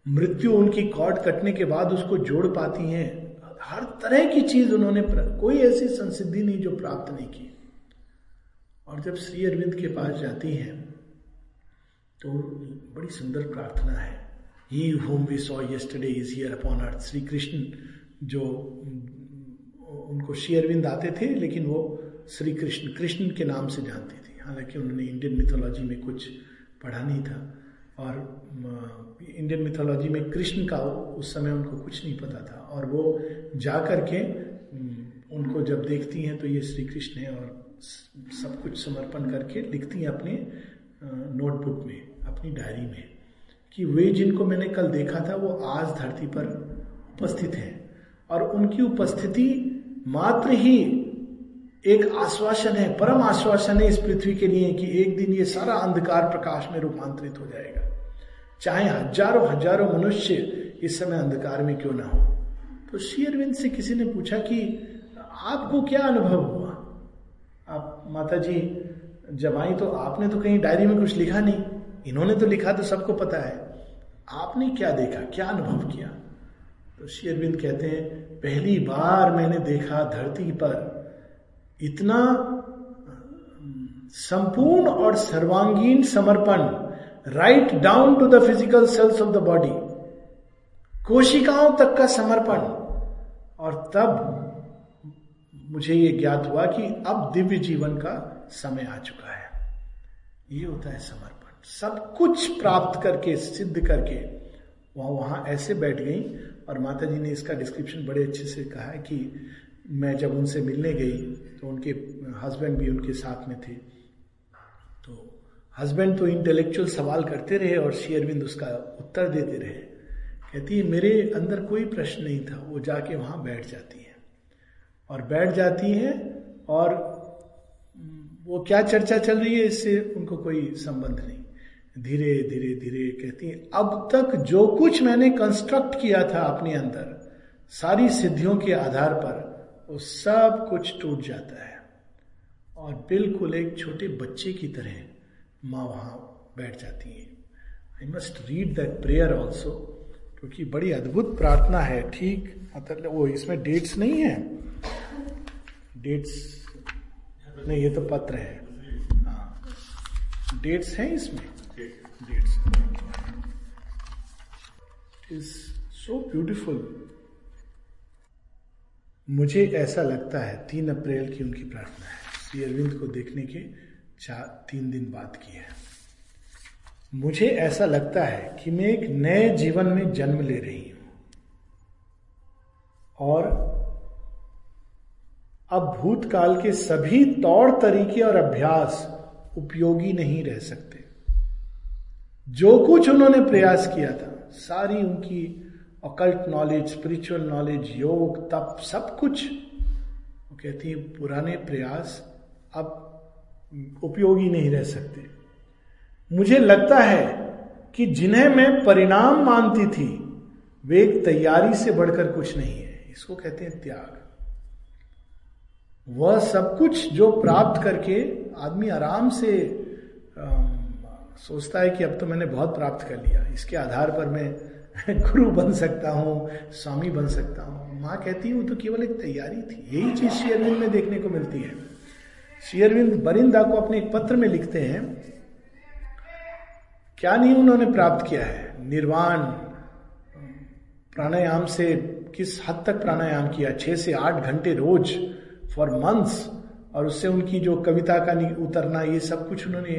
मृत्यु उनकी कॉर्ड कटने के बाद उसको जोड़ पाती हैं। हर तरह की चीज़ उन्होंने कोई ऐसी संसिद्धि नहीं जो प्राप्त नहीं की। और जब श्री अरविंद के पास जाती हैं तो बड़ी सुंदर प्रार्थना है। He whom we saw yesterday is here upon earth Shri Krishna, जो उनको शेयरविंद आते थे, लेकिन वो श्री कृष्ण कृष्ण के नाम से जानती थी। हालाँकि उन्होंने इंडियन मिथोलॉजी में कुछ पढ़ा नहीं था। और इंडियन मिथोलॉजी में कृष्ण का उस समय उनको कुछ नहीं पता था। और वो जा कर के उनको जब देखती हैं तो ये श्री कृष्ण है और सब कुछ समर्पण करके लिखती हैं अपने नोटबुक में, अपनी डायरी में, कि वे जिनको मैंने कल देखा था, वो आज धरती पर उपस्थित हैं। और उनकी उपस्थिति मात्र ही एक आश्वासन है, परम आश्वासन है इस पृथ्वी के लिए कि एक दिन ये सारा अंधकार प्रकाश में रूपांतरित हो जाएगा। चाहे हज़ारों हज़ारों मनुष्य इस समय अंधकार में क्यों ना हो। तो शेयरविंद से किसी ने पूछा कि आपको क्या अनुभव हुआ? आप माता जी जब आई तो आपने तो कहीं डायरी में कुछ लिखा नहीं। इन्होंने तो लिखा तो सबको पता है। आपने क्या देखा? क्या अनुभव किया? तो शेयरविंद कहते हैं पहली बार मैंने देखा धरती पर इतना संपूर्ण और सर्वांगीण समर्पण right down to the physical cells of the body कोशिकाओं तक का समर्पण। और तब मुझे यह ज्ञात हुआ कि अब दिव्य जीवन का समय आ चुका है। ये होता है समर्पण। सब कुछ प्राप्त करके, सिद्ध करके, वह वहाँ ऐसे बैठ गई और माता जी ने इसका डिस्क्रिप्शन बड़े अच्छे से कहा है कि मैं जब उनसे मिलने गई तो उनके हस्बैंड भी उनके साथ में थे। तो हस्बैंड तो इंटेलेक्चुअल सवाल करते रहे और शेयरविंद उसका उत्तर देते रहे। कहती है, मेरे अंदर कोई प्रश्न नहीं था, वो जाके वहाँ बैठ जाती है। और बैठ जाती है और वो क्या चर्चा चल रही है, इससे उनको कोई संबंध नहीं। धीरे धीरे धीरे कहती है, अब तक जो कुछ मैंने कंस्ट्रक्ट किया था अपने अंदर, सारी सिद्धियों के आधार पर, वो सब कुछ टूट जाता है। और बिल्कुल एक छोटे बच्चे की तरह माँ वहाँ बैठ जाती है। I must read that prayer also क्योंकि बड़ी अद्भुत प्रार्थना है, ठीक? मतलब वो इसमें डेट्स नहीं है। डेट्स नहीं, ये तो पत्र है। हाँ। डेट्स हैं इसमें। डेट्स इज़ सो ब्यूटिफुल मुझे ऐसा लगता है, तीन अप्रैल की उनकी प्रार्थना है। श्री अरविंद को देखने के चार, तीन दिन बाद की है। मुझे ऐसा लगता है कि मैं एक नए जीवन में जन्म ले रही हूँ। और अब भूतकाल के सभी तौर तरीके और अभ्यास उपयोगी नहीं रह सकते। जो कुछ उन्होंने प्रयास किया था, सारी उनकी अकल्ट नॉलेज स्पिरिचुअल नॉलेज योग, तप, सब कुछ, वो कहती है, पुराने प्रयास अब उपयोगी नहीं रह सकते। मुझे लगता है कि जिन्हें मैं परिणाम मानती थी, वे तैयारी से बढ़कर कुछ नहीं है। इसको कहते हैं त्याग। वह सब कुछ जो प्राप्त करके आदमी आराम से सोचता है कि अब तो मैंने बहुत प्राप्त कर लिया। इसके आधार पर मैं गुरु बन सकता हूँ, स्वामी बन सकता हूँ। माँ कहती हूँ तो केवल एक तैयारी थी। यही चीज़ शेयरविंद में देखने को मिलती है। शेयरविंद बरिंदा को अपने एक पत्र में लिखते हैं, क्या नहीं उन्होंने प्राप्त किया है? निर्वाण, प्राणायाम से किस हद तक प्राणायाम किया? छह से आठ घंटे रोज फॉर मंथ्स और उससे उनकी जो कविता का उतरना, ये सब कुछ उन्होंने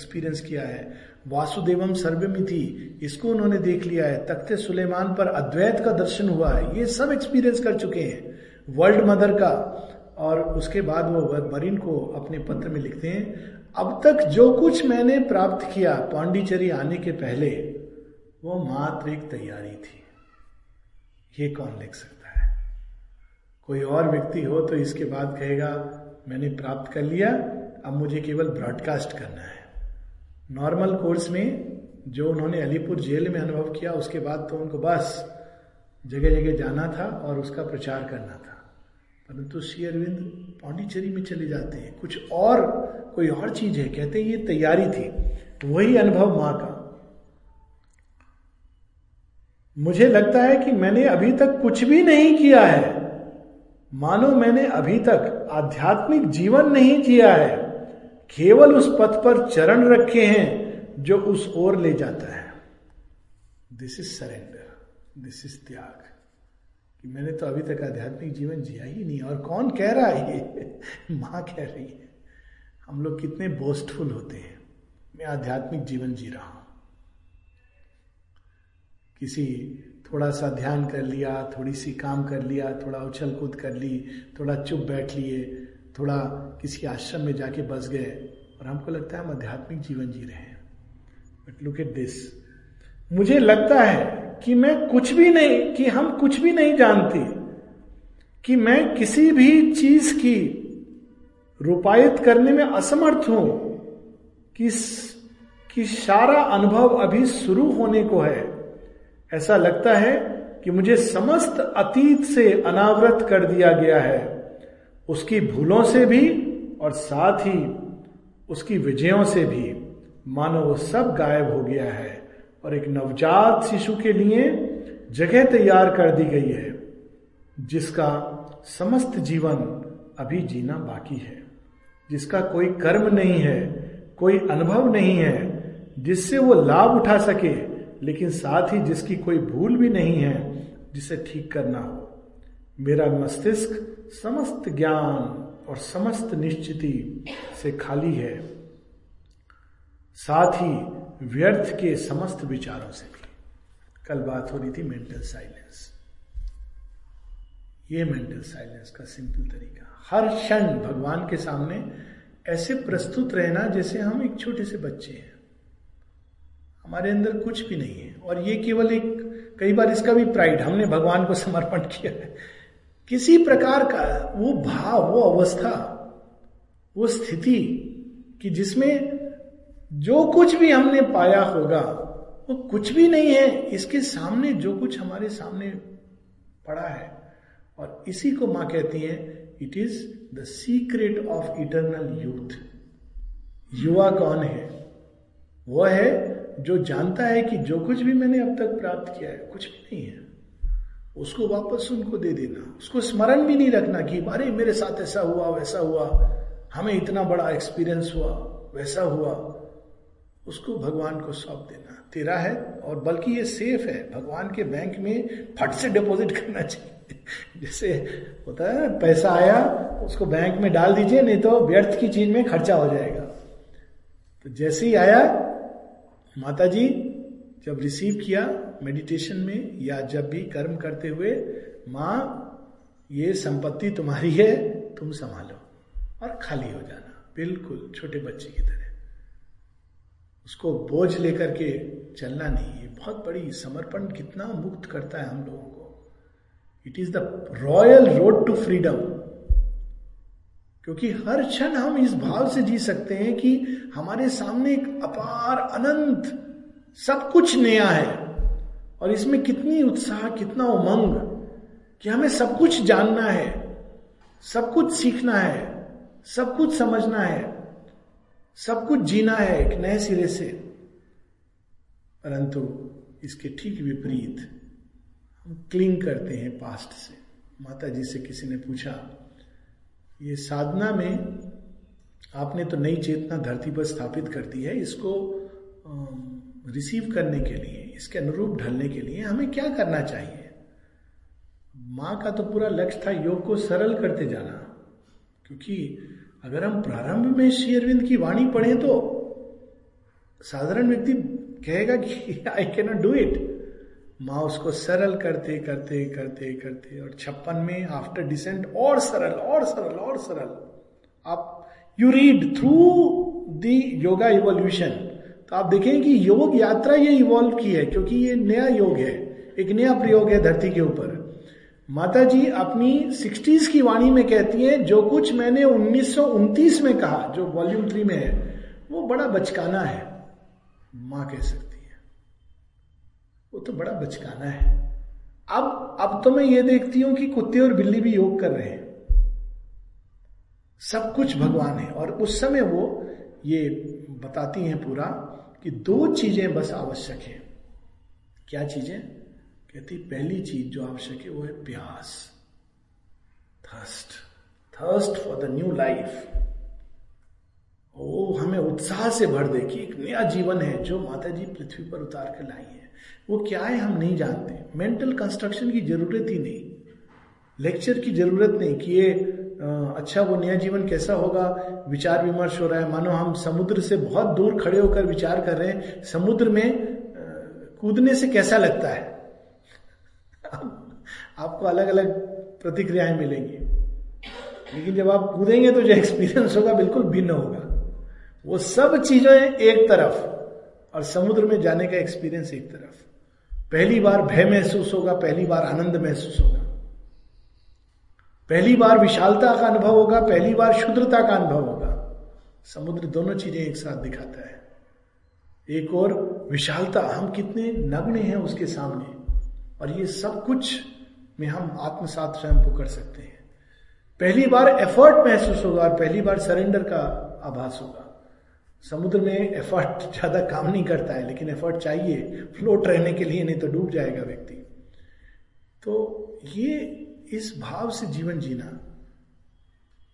एक्सपीरियंस किया है। वासुदेवम सर्वमिति, इसको उन्होंने देख लिया है। तख्ते सुलेमान पर अद्वैत का दर्शन हुआ है। ये सब एक्सपीरियंस कर चुके हैं। वर्ल्ड मदर का। और उसके बाद वो बरिन को अपने पत्र में लिखते हैं, अब तक जो कुछ मैंने प्राप्त किया पांडिचेरी आने के पहले, वो मात्र एक तैयारी थी। ये कौन लिख सकता है? कोई और व्यक्ति हो तो इसके बाद कहेगा, मैंने प्राप्त कर लिया, अब मुझे केवल ब्रॉडकास्ट करना है। नॉर्मल कोर्स में जो उन्होंने अलीपुर जेल में अनुभव किया, उसके बाद तो उनको बस जगह जगह जाना था और उसका प्रचार करना था। परंतु श्री अरविंद पांडिचेरी में चले जाते हैं। कुछ और, कोई और चीज़ है? कहते हैं, ये तैयारी थी। वही अनुभव माँ का। मुझे लगता है कि मैंने अभी तक कुछ भी नहीं किया है। मानो मैंने अभी तक आध्यात्मिक जीवन नहीं जिया है। केवल उस पथ पर चरण रखे हैं जो उस ओर ले जाता है। This is surrender this is त्याग। कि मैंने तो अभी तक आध्यात्मिक जीवन जिया ही नहीं, और कौन कह रहा है ये? माँ कह रही है। हम लोग कितने बोस्टफुल होते हैं। मैं आध्यात्मिक जीवन जी रहा हूँ। किसी थोड़ा सा ध्यान कर लिया, थोड़ी सी काम कर लिया, थोड़ा उछल कूद कर ली, थोड़ा चुप बैठ लिए थोड़ा किसी आश्रम में जाके बस गए और हमको लगता है हम आध्यात्मिक जीवन जी रहे हैं। बट लुक एट दिस मुझे लगता है कि मैं कुछ भी नहीं कि हम कुछ भी नहीं जानते कि मैं किसी भी चीज़ की रूपायित करने में असमर्थ हूँ। कि, कि सारा अनुभव अभी शुरू होने को है। ऐसा लगता है कि मुझे समस्त अतीत से अनावृत कर दिया गया है। उसकी भूलों से भी और साथ ही उसकी विजयों से भी। मानो वो सब गायब हो गया है और एक नवजात शिशु के लिए जगह तैयार कर दी गई है, जिसका समस्त जीवन अभी जीना बाकी है, जिसका कोई कर्म नहीं है, कोई अनुभव नहीं है, जिससे वो लाभ उठा सके, लेकिन साथ ही जिसकी कोई भूल भी नहीं है, जिसे ठीक करना हो। मेरा मस्तिष्क समस्त ज्ञान और समस्त निश्चिति से खाली है, साथ ही व्यर्थ के समस्त विचारों से भी। कल बात हो रही थी मेंटल साइलेंस ये मेंटल साइलेंस का सिंपल तरीका। हर क्षण भगवान के सामने ऐसे प्रस्तुत रहना जैसे हम एक छोटे से बच्चे हैं। हमारे अंदर कुछ भी नहीं है। और ये केवल एक, कई बार इसका भी प्राइड हमने भगवान को समर्पण किया है। किसी प्रकार का वो भाव, वो अवस्था, वो स्थिति कि जिसमें जो कुछ भी हमने पाया होगा, वो कुछ भी नहीं है, इसके सामने जो कुछ हमारे सामने पड़ा है। और इसी को माँ कहती है it is the secret of eternal youth युवा कौन है? वह है जो जानता है कि जो कुछ भी मैंने अब तक प्राप्त किया है, कुछ भी नहीं है। उसको वापस उनको दे देना। उसको स्मरण भी नहीं रखना कि, अरे, मेरे साथ ऐसा हुआ, वैसा हुआ। हमें इतना बड़ा एक्सपीरियंस हुआ, वैसा हुआ। उसको भगवान को सौंप देना। तेरा है और बल्कि ये सेफ़ है। भगवान के बैंक में फट से डिपॉजिट करना चाहिए। जैसे होता है पैसा आया, उसको बैंक में डाल दीजिए, नहीं तो व्यर्थ की चीज़ में खर्चा हो जाएगा। तो जैसे ही आया माता जी जब रिसीव किया मेडिटेशन में, या जब भी कर्म करते हुए, माँ, ये संपत्ति तुम्हारी है, तुम संभालो और खाली हो जाना। बिल्कुल छोटे बच्चे की तरह। उसको बोझ लेकर के चलना नहीं, ये बहुत बड़ी समर्पण कितना मुक्त करता है हम लोगों को। It is the royal road to freedom क्योंकि हर क्षण हम इस भाव से जी सकते हैं कि हमारे सामने एक अपार अनंत सब कुछ नया है। और इसमें कितनी उत्साह, कितना उमंग कि हमें सब कुछ जानना है, सब कुछ सीखना है, सब कुछ समझना है, सब कुछ जीना है एक नए सिरे से। परंतु इसके ठीक विपरीत हम क्लिंग करते हैं पास्ट से। माता जी से किसी ने पूछा, ये साधना में आपने तो नई चेतना धरती पर स्थापित कर दी है, इसको रिसीव करने के लिए, इसके अनुरूप ढलने के लिए हमें क्या करना चाहिए? माँ का तो पूरा लक्ष्य था योग को सरल करते जाना। क्योंकि अगर हम प्रारंभ में श्री अरविंद की वाणी पढ़ें तो साधारण व्यक्ति कहेगा कि आई कैनॉट डू इट माँ उसको सरल करते करते करते करते और छप्पन में आफ्टर डिसेंट और सरल और सरल और सरल। आप you read through the yoga evolution तो आप देखें कि योग यात्रा ये इवॉल्व की है, क्योंकि ये नया योग है, एक नया प्रयोग है धरती के ऊपर। माता जी अपनी सिक्सटीज की वाणी में कहती हैं, जो कुछ मैंने उन्नीस में कहा, जो वॉल्यूम थ्री में है, वो बड़ा बचकाना है। माँ कह सकती है, वो तो बड़ा बचकाना है। अब अब तो मैं ये देखती हूँ कि कुत्ते और बिल्ली भी योग कर रहे हैं। सब कुछ भगवान है, और उस समय वो ये बताती हैं पूरा कि दो चीज़ें बस आवश्यक है। क्या चीज़ें? कहती, पहली चीज़ जो आवश्यक है, वो है प्यास। Thirst thirst for the new life वो हमें उत्साह से भर दे कि एक नया जीवन है जो माता जी पृथ्वी पर उतार कर लाई है। वो क्या है हम नहीं जानते। मेंटल कंस्ट्रक्शन की ज़रूरत ही नहीं। लेक्चर की ज़रूरत नहीं कि ये अच्छा वो नया जीवन कैसा होगा? विचार विमर्श हो रहा है। मानो हम समुद्र से बहुत दूर खड़े होकर विचार कर रहे हैं, समुद्र में कूदने से कैसा लगता है? आपको अलग अलग प्रतिक्रियाएँ मिलेंगी। लेकिन जब आप कूदेंगे तो जो एक्सपीरियंस होगा बिल्कुल भिन्न होगा। वो सब चीज़ें एक तरफ़ और समुद्र में जाने का एक्सपीरियंस एक तरफ़। पहली बार भय महसूस होगा, पहली बार आनंद महसूस होगा। पहली बार विशालता का अनुभव होगा, पहली बार शुद्रता का अनुभव होगा। समुद्र दोनों चीज़ें एक साथ दिखाता है। एक और, विशालता, हम कितने नग्न हैं उसके सामने। और ये सब कुछ में हम आत्मसात स्वयं को कर सकते हैं। पहली बार एफर्ट महसूस होगा और पहली बार सरेंडर का आभास होगा। समुद्र में एफर्ट ज़्यादा काम नहीं करता है, लेकिन एफर्ट चाहिए। फ्लोट रहने के लिए नहीं तो डूब जाएगा व्यक्ति। तो ये इस भाव से जीवन जीना।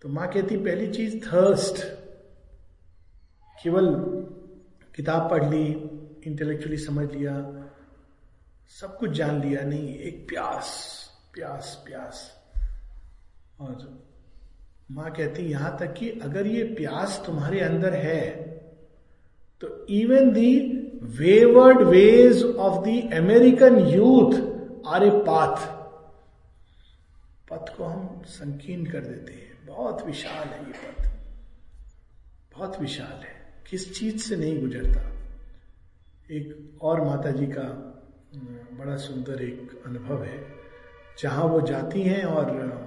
तो माँ कहती, पहली चीज़ थर्स्ट केवल किताब पढ़ ली इंटेलेक्चुअली समझ लिया, सब कुछ जान लिया, नहीं, एक प्यास प्यास प्यास। और माँ कहती, यहाँ तक कि अगर ये प्यास तुम्हारे अंदर है तो even the wayward ways of the American youth are a path पथ को हम संकीर्ण कर देते हैं। बहुत विशाल है ये पथ बहुत विशाल है। किस चीज़ से नहीं गुजरता। एक और माता जी का बड़ा सुंदर एक अनुभव है। जहाँ वो जाती हैं और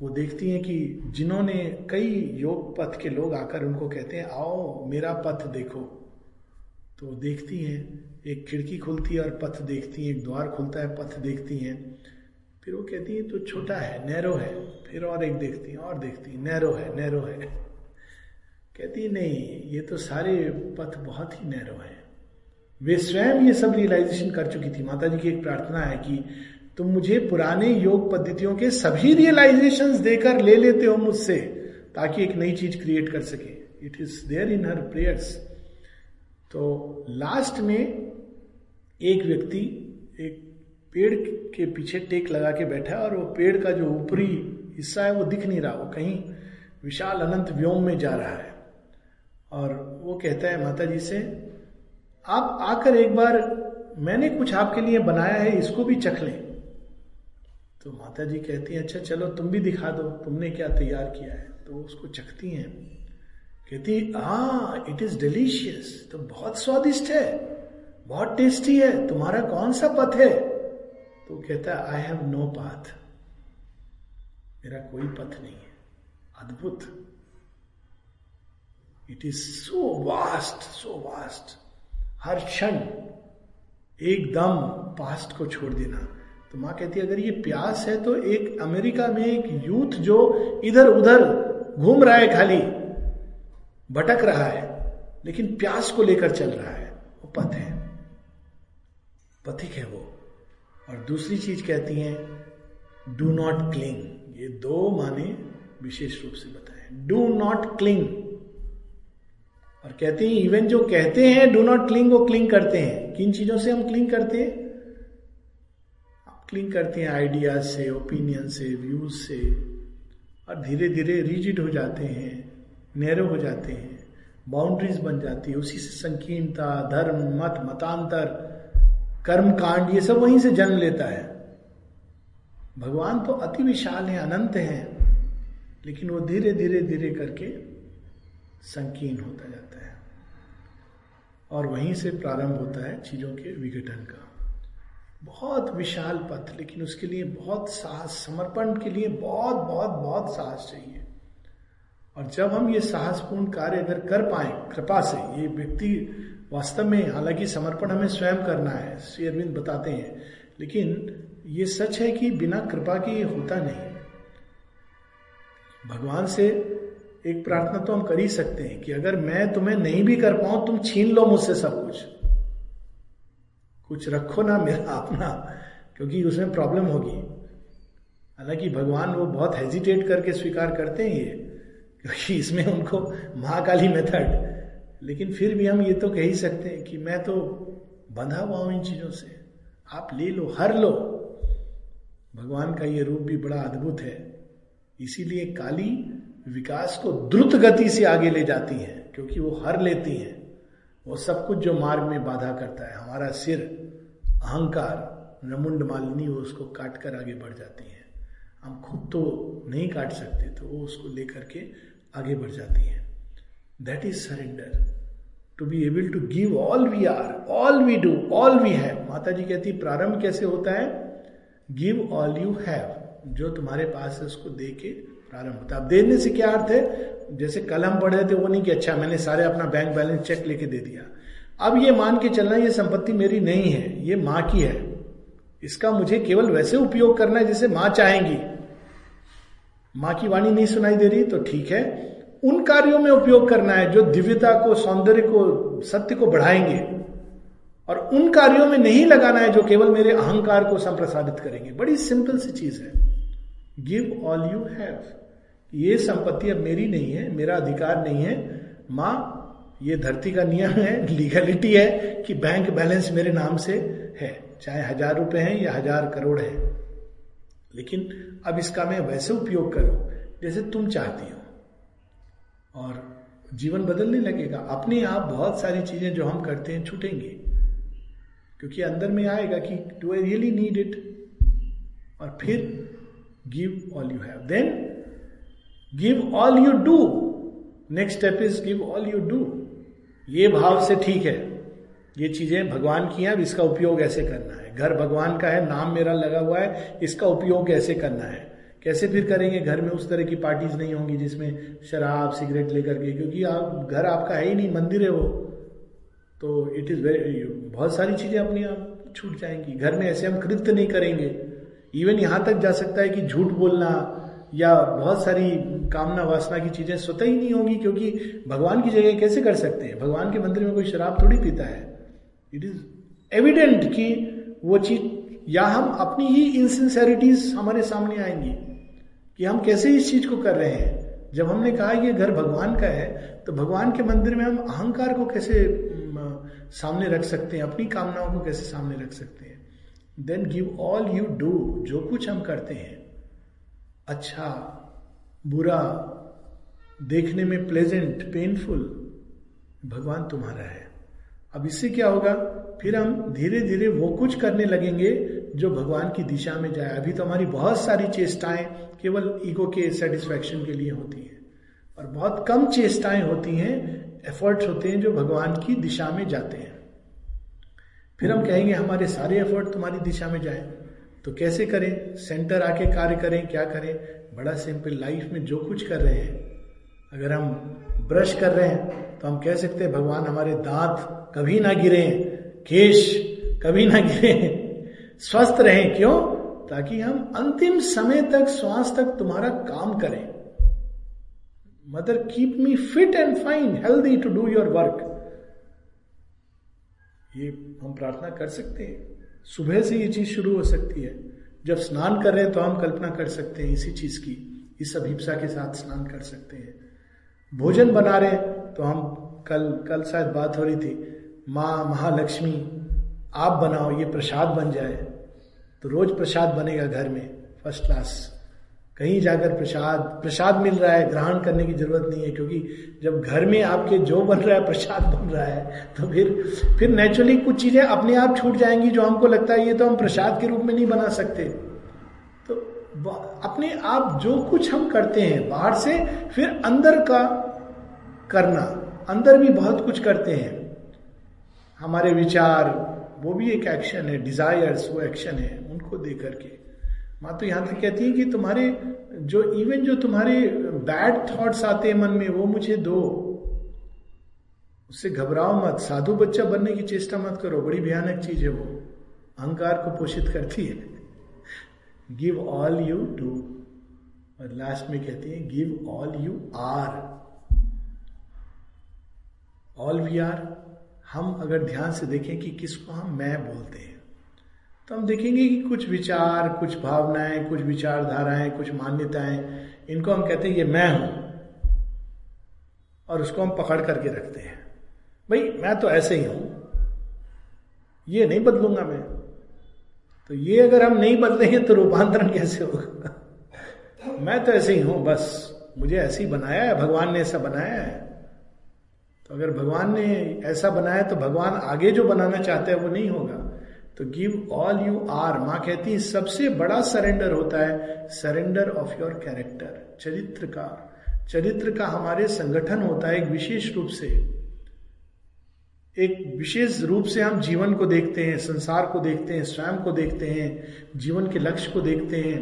वो देखती हैं कि जिन्होंने कई योग पथ के लोग आकर उनको कहते हैं, आओ, मेरा पथ देखो। तो देखती हैं, एक खिड़की खुलती है और पथ देखती हैं, एक द्वार खुलता है, पथ देखती हैं। फिर वो कहती है तो छोटा है, नैरो है। फिर और एक देखती है, और देखती है, नैरो है नैरो है। कहती नहीं, ये तो सारे पथ बहुत ही नैरो है। वे स्वयं ये सब रियलाइजेशन कर चुकी थी। माता जी की एक प्रार्थना है कि तुम मुझे पुराने योग पद्धतियों के सभी रियलाइजेशन देकर ले लेते हो मुझसे, ताकि एक नई चीज़ क्रिएट कर सके। It is there in her prayers तो लास्ट में एक व्यक्ति, एक पेड़ के पीछे टेक लगा के बैठा है और वो पेड़ का जो ऊपरी हिस्सा है वो दिख नहीं रहा, वो कहीं विशाल अनंत व्योम में जा रहा है। और वो कहता है माता जी से, आप आकर एक बार मैंने कुछ आपके लिए बनाया है, इसको भी चख लें। तो माता जी कहती है अच्छा चलो, तुम भी दिखा दो, तुमने क्या तैयार किया है? तो उसको चखती हैं। कहती हाँ इट इज़ डिलीशियस तो बहुत स्वादिष्ट है, बहुत टेस्टी है, तुम्हारा कौन सा पथ है? तो कहता है आई हैव नो पाथ मेरा कोई पथ नहीं है. अद्भुत। It is so vast so vast हर क्षण एकदम पास्ट को छोड़ देना। तो माँ कहती है, अगर ये प्यास है तो एक अमेरिका में एक यूथ जो इधर उधर घूम रहा है खाली, भटक रहा है, लेकिन प्यास को लेकर चल रहा है, वो पथ है। पथिक है वो। और दूसरी चीज़ कहती हैं डू नॉट क्लिंग ये दो माने विशेष रूप से बताए। डू नॉट क्लिंग और कहते हैं इवन जो कहते हैं डू नॉट क्लिंग वो क्लिंग करते हैं। किन चीज़ों से हम क्लिंग करते हैं? क्लिंग करते हैं आइडियाज़ से ओपिनियन से व्यूज़ से, और धीरे धीरे रिजिड हो जाते हैं नैरो हो जाते हैं बाउंड्रीज बन जाती है। उसी से संकीर्णता, धर्म, मत, मतांतर कर्म कांड ये सब वहीं से जन्म लेता है। भगवान तो अति विशाल है, अनंत है, लेकिन वो धीरे धीरे धीरे करके संकीर्ण होता जाता है। और वहीं से प्रारंभ होता है चीज़ों के विघटन का। बहुत विशाल पथ, लेकिन उसके लिए बहुत साहस, समर्पण के लिए बहुत बहुत बहुत साहस चाहिए। और जब हम ये साहसपूर्ण कार्य अगर कर पाए, कृपा से, ये व्यक्ति वास्तव में हालाँकि समर्पण हमें स्वयं करना है, श्री अरविंद बताते हैं। लेकिन ये सच है कि बिना कृपा के ये होता नहीं। भगवान से एक प्रार्थना तो हम कर ही सकते हैं कि अगर मैं तुम्हें नहीं भी कर पाऊँ, तुम छीन लो मुझसे सब कुछ। कुछ रखो ना मेरा अपना, क्योंकि उसमें प्रॉब्लम होगी। हालाँकि भगवान वो बहुत हेजिटेट करके स्वीकार करते हैं ये, क्योंकि इसमें उनको महाकाली मेथड लेकिन फिर भी हम ये तो कह ही सकते हैं कि मैं तो बंधा हुआ हूँ इन चीज़ों से। आप ले लो, हर लो। भगवान का ये रूप भी बड़ा अद्भुत है। इसीलिए काली विकास को द्रुत गति से आगे ले जाती है, क्योंकि वो हर लेती है। वो सब कुछ जो मार्ग में बाधा करता है, हमारा सिर, अहंकार नमुंड मालिनी, वो उसको काट कर आगे बढ़ जाती है। हम खुद तो नहीं काट सकते तो वो उसको लेकर के आगे बढ़ जाती है। That is surrender to be able to give all we are all we do all we have Mata ji कहती, प्रारंभ कैसे होता है? गिव ऑल यू हैव जो तुम्हारे पास है, उसको दे के प्रारंभ होता है। अब देने से क्या अर्थ है? जैसे कल हम पढ़े थे, वो नहीं कि अच्छा मैंने सारे अपना बैंक बैलेंस चेक लेके दे दिया। अब ये मान के चलना, ये संपत्ति मेरी नहीं है, ये माँ की है। इसका मुझे केवल वैसे उपयोग करना है, जैसे माँ चाहेंगी। माँ की वाणी नहीं सुनाई दे रही तो ठीक है। उन कार्यों में उपयोग करना है जो दिव्यता को, सौंदर्य को, सत्य को बढ़ाएँगे। और उन कार्यों में नहीं लगाना है जो केवल मेरे अहंकार को संप्रसारित करेंगे। बड़ी सिंपल सी चीज़ है। गिव ऑल यू हैव ये संपत्ति अब मेरी नहीं है, मेरा अधिकार नहीं है। माँ, ये धरती का नियम है लीगलिटी है कि बैंक बैलेंस मेरे नाम से है। चाहे हज़ार रुपए हैं या हज़ार करोड़ है। लेकिन अब इसका मैं वैसे उपयोग करूँ, जैसे तुम चाहती हो। और जीवन बदलने लगेगा। अपने आप बहुत सारी चीज़ें जो हम करते हैं छूटेंगे, क्योंकि अंदर में आएगा कि do I really need it और फिर give all you have then give all you do next step is give all you do ये भाव से ठीक है। ये चीज़ें भगवान की हैं, अब इसका उपयोग ऐसे करना है। घर भगवान का है, नाम मेरा लगा हुआ है, इसका उपयोग कैसे करना है। कैसे फिर करेंगे? घर में उस तरह की पार्टीज़ नहीं होंगी जिसमें शराब सिगरेट लेकर के, क्योंकि आप, घर आपका है ही नहीं, मंदिर है वो। तो इट इज़ वेरी बहुत सारी चीज़ें अपनी आप छूट जाएँगी। घर में ऐसे हम कृत्य नहीं करेंगे। इवन यहाँ तक जा सकता है कि झूठ बोलना या बहुत सारी कामना वासना की चीज़ें स्वतः ही नहीं होंगी, क्योंकि भगवान की जगह कैसे कर सकते हैं? भगवान के मंदिर में कोई शराब थोड़ी पीता है। इट इज़ एविडेंट कि वो चीज़, या हम अपनी ही इनसिंसेरिटीज हमारे सामने आएँगी। कि हम कैसे इस चीज़ को कर रहे हैं? जब हमने कहा ये घर भगवान का है तो भगवान के मंदिर में हम अहंकार को कैसे सामने रख सकते हैं? अपनी कामनाओं को कैसे सामने रख सकते हैं? Then give all you do जो कुछ हम करते हैं अच्छा बुरा, देखने में प्लेजेंट पेनफुल भगवान तुम्हारा है। अब इससे क्या होगा? फिर हम धीरे धीरे वो कुछ करने लगेंगे जो भगवान की दिशा में जाए। अभी तो हमारी बहुत सारी चेष्टाएँ केवल ईगो के सेटिस्फैक्शन के लिए होती है। और बहुत कम चेष्टाएँ होती हैं एफर्ट्स होते हैं जो भगवान की दिशा में जाते हैं। फिर हम कहेंगे, हमारे सारे एफर्ट तुम्हारी दिशा में जाए। तो कैसे करें? सेंटर आके कार्य करें, क्या करें? बड़ा सिंपल लाइफ में जो कुछ कर रहे हैं। अगर हम ब्रश कर रहे हैं तो हम कह सकते हैं, भगवान, हमारे दांत कभी ना गिरे, केश कभी ना गिरे। स्वस्थ रहें, क्यों? ताकि हम अंतिम समय तक, श्वास तक तुम्हारा काम करें। Mother keep me fit and fine healthy to do your work ये हम प्रार्थना कर सकते हैं। सुबह से ये चीज़ शुरू हो सकती है। जब स्नान कर रहे हैं तो हम कल्पना कर सकते हैं इसी चीज़ की। इस अभिप्सा के साथ स्नान कर सकते हैं। भोजन बना रहे तो हम कल कल शायद बात हो रही थी। माँ, महालक्ष्मी, आप बनाओ, ये प्रसाद बन जाए। तो रोज प्रसाद बनेगा घर में फ़र्स्ट क्लास कहीं जाकर प्रसाद प्रसाद मिल रहा है, ग्रहण करने की ज़रूरत नहीं है, क्योंकि जब घर में आपके जो बन रहा है, प्रसाद बन रहा है तो फिर फिर नेचुरली कुछ चीज़ें अपने आप छूट जाएँगी जो हमको लगता है ये तो हम प्रसाद के रूप में नहीं बना सकते। तो अपने आप जो कुछ हम करते हैं, बाहर से फिर अंदर का करना, अंदर भी बहुत कुछ करते हैं। हमारे विचार, वो भी एक एक्शन है डिजायर्स वो एक्शन है। उनको दे करके। माँ तो यहाँ तक कहती है कि तुम्हारे जो इवन जो तुम्हारे बैड थॉट्स आते हैं मन में, वो मुझे दो। उससे घबराओ मत। साधु बच्चा बनने की चेष्टा मत करो। बड़ी भयानक चीज़ है वो। अहंकार को पोषित करती है। गिव ऑल यू टू और लास्ट में कहती है give all you are all we are हम अगर ध्यान से देखें कि किसको हम मैं बोलते हैं। तो हम देखेंगे कि कुछ विचार, कुछ भावनाएँ, कुछ विचारधाराएँ, कुछ मान्यताएँ, इनको हम कहते हैं, ये मैं हूँ। और उसको हम पकड़ करके रखते हैं। भाई, मैं तो ऐसे ही हूँ। ये नहीं बदलूँगा मैं। तो ये अगर हम नहीं बदलेंगे तो रूपांतरण कैसे होगा? मैं तो ऐसे ही हूँ, बस मुझे ऐसे ही बनाया है, भगवान ने ऐसा बनाया है। तो अगर भगवान ने ऐसा बनाया तो भगवान आगे जो बनाना चाहते हैं, वो नहीं होगा। तो गिव ऑल यू आर माँ कहती है, सबसे बड़ा सरेंडर होता है सरेंडर ऑफ़ योर कैरेक्टर चरित्र का चरित्र का हमारे संगठन होता है एक विशेष रूप से। एक विशेष रूप से हम जीवन को देखते हैं, संसार को देखते हैं, स्वयं को देखते हैं, जीवन के लक्ष्य को देखते हैं।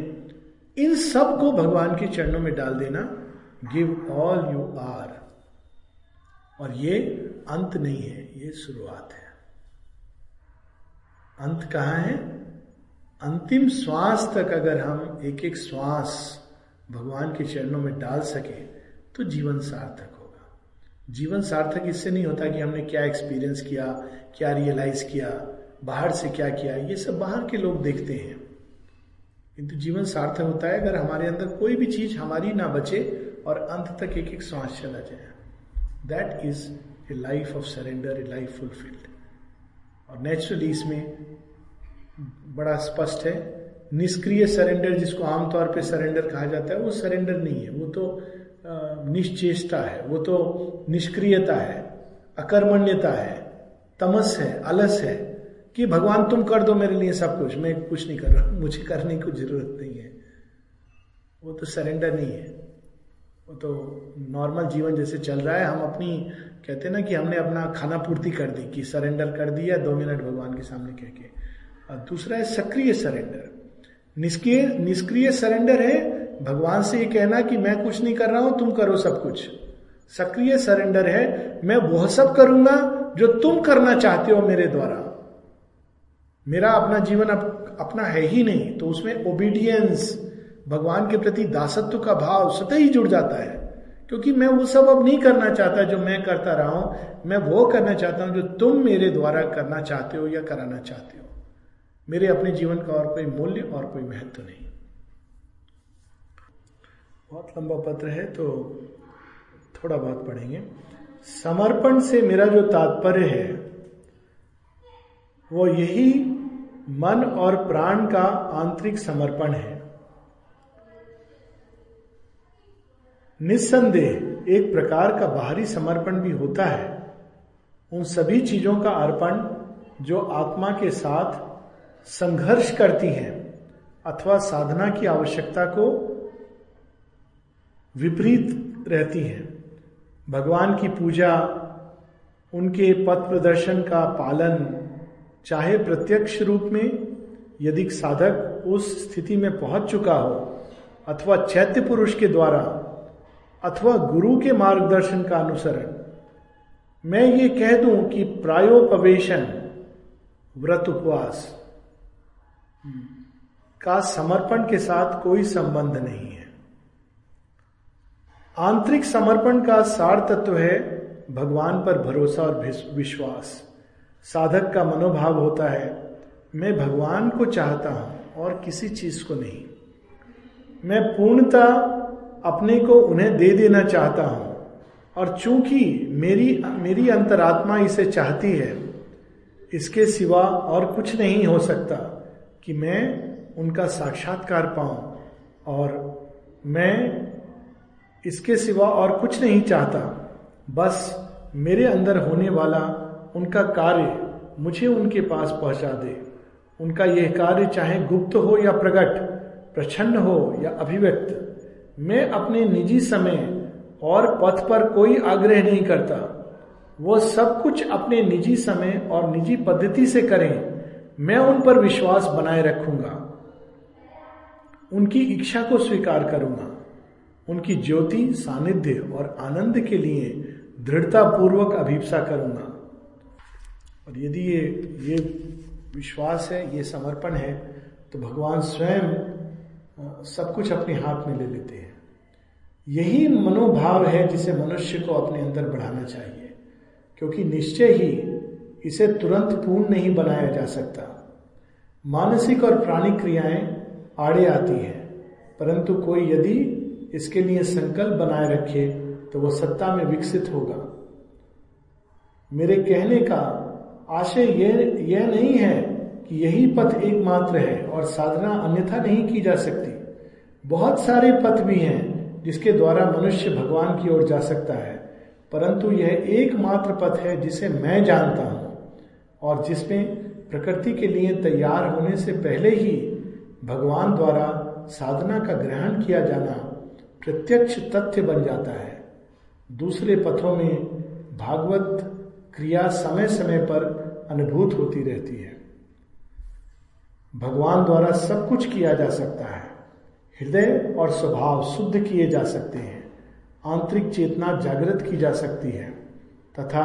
इन सबको भगवान के चरणों में डाल देना गिव ऑल यू आर और ये अंत नहीं है, ये शुरुआत है। अंत कहाँ है? अंतिम श्वास तक अगर हम एक एक श्वास भगवान के चरणों में डाल सके तो जीवन सार्थक होगा। जीवन सार्थक इससे नहीं होता कि हमने क्या एक्सपीरियंस किया, क्या रियलाइज़ किया, बाहर से क्या किया, ये सब बाहर के लोग देखते हैं। किंतु जीवन सार्थक होता है अगर हमारे अंदर कोई भी चीज़ हमारी ना बचे और अंत तक एक एक श्वास चला जाए। That is a life of surrender a life fulfilled और नेचुरली इसमें बड़ा स्पष्ट है। निष्क्रिय सरेंडर जिसको आमतौर पे सरेंडर कहा जाता है, वो सरेंडर नहीं है। वो तो निश्चेष्टा है। वो तो निष्क्रियता है, अकर्मण्यता है, तमस है अलस है कि भगवान तुम कर दो मेरे लिए सब कुछ। मैं कुछ नहीं कर रहा, मुझे करने की ज़रूरत नहीं है। वो तो सरेंडर नहीं है। तो नॉर्मल जीवन जैसे चल रहा है हम अपनी कहते हैं ना कि हमने अपना खाना पूर्ति कर दी कि सरेंडर कर दिया दो मिनट भगवान के सामने कह के। दूसरा है सक्रिय सरेंडर निष्क्रिय निष्क्रिय सरेंडर है भगवान से ये कहना कि मैं कुछ नहीं कर रहा हूँ तुम करो सब कुछ। सक्रिय सरेंडर है मैं वह सब करूँगा जो तुम करना चाहते हो मेरे द्वारा। मेरा अपना जीवन अप, अपना है ही नहीं तो उसमें ओबीडियंस भगवान के प्रति दासत्व का भाव स्वतः ही जुड़ जाता है। क्योंकि मैं वो सब अब नहीं करना चाहता जो मैं करता रहा हूँ, मैं वो करना चाहता हूँ जो तुम मेरे द्वारा करना चाहते हो या कराना चाहते हो। मेरे अपने जीवन का और कोई मूल्य और कोई महत्व नहीं। बहुत लंबा पत्र है तो थोड़ा बहुत पढ़ेंगे। समर्पण से मेरा जो तात्पर्य है, वो यही मन और प्राण का आंतरिक समर्पण है। निस्संदेह एक प्रकार का बाहरी समर्पण भी होता है। उन सभी चीज़ों का अर्पण जो आत्मा के साथ संघर्ष करती हैं अथवा साधना की आवश्यकता को विपरीत रहती हैं। भगवान की पूजा, उनके पथ प्रदर्शन का पालन, चाहे प्रत्यक्ष रूप में यदि साधक उस स्थिति में पहुँच चुका हो अथवा चैत्य पुरुष के द्वारा अथवा गुरु के मार्गदर्शन का अनुसरण। मैं ये कह दूँ कि प्रायोपवेशन, व्रत उपवास का समर्पण के साथ कोई संबंध नहीं है। आंतरिक समर्पण का सार तत्व है भगवान पर भरोसा और विश्वास। साधक का मनोभाव होता है, मैं भगवान को चाहता हूँ और किसी चीज़ को नहीं। मैं पूर्णता अपने को उन्हें दे देना चाहता हूँ। और चूँकि मेरी मेरी अंतरात्मा इसे चाहती है, इसके सिवा और कुछ नहीं हो सकता कि मैं उनका साक्षात्कार पाऊँ। और मैं इसके सिवा और कुछ नहीं चाहता। बस मेरे अंदर होने वाला उनका कार्य मुझे उनके पास पहुँचा दे। उनका यह कार्य चाहे गुप्त हो या प्रकट प्रछन्न हो या अभिव्यक्त मैं अपने निजी समय और पथ पर कोई आग्रह नहीं करता। वो सब कुछ अपने निजी समय और निजी पद्धति से करें। मैं उन पर विश्वास बनाए रखूँगा। उनकी इच्छा को स्वीकार करूँगा। उनकी ज्योति, सानिध्य और आनंद के लिए दृढ़ता पूर्वक अभिप्सा करूँगा। और यदि ये ये विश्वास है, ये समर्पण है तो भगवान स्वयं सब कुछ अपने हाथ में ले लेते हैं। यही मनोभाव है जिसे मनुष्य को अपने अंदर बढ़ाना चाहिए, क्योंकि निश्चय ही इसे तुरंत पूर्ण नहीं बनाया जा सकता। मानसिक और प्राणिक क्रियाएँ आड़े आती है, परंतु कोई यदि इसके लिए संकल्प बनाए रखे तो वह सत्ता में विकसित होगा। मेरे कहने का आशय यह यह नहीं है कि यही पथ एकमात्र है और साधना अन्यथा नहीं की जा सकती। बहुत सारे पथ भी हैं जिसके द्वारा मनुष्य भगवान की ओर जा सकता है। परंतु यह एकमात्र पथ है जिसे मैं जानता हूँ और जिसमें प्रकृति के लिए तैयार होने से पहले ही भगवान द्वारा साधना का ग्रहण किया जाना प्रत्यक्ष तथ्य बन जाता है। दूसरे पथों में भागवत क्रिया समय समय पर अनुभूत होती रहती है। भगवान द्वारा सब कुछ किया जा सकता है। हृदय और स्वभाव शुद्ध किए जा सकते हैं। आंतरिक चेतना जागृत की जा सकती है, तथा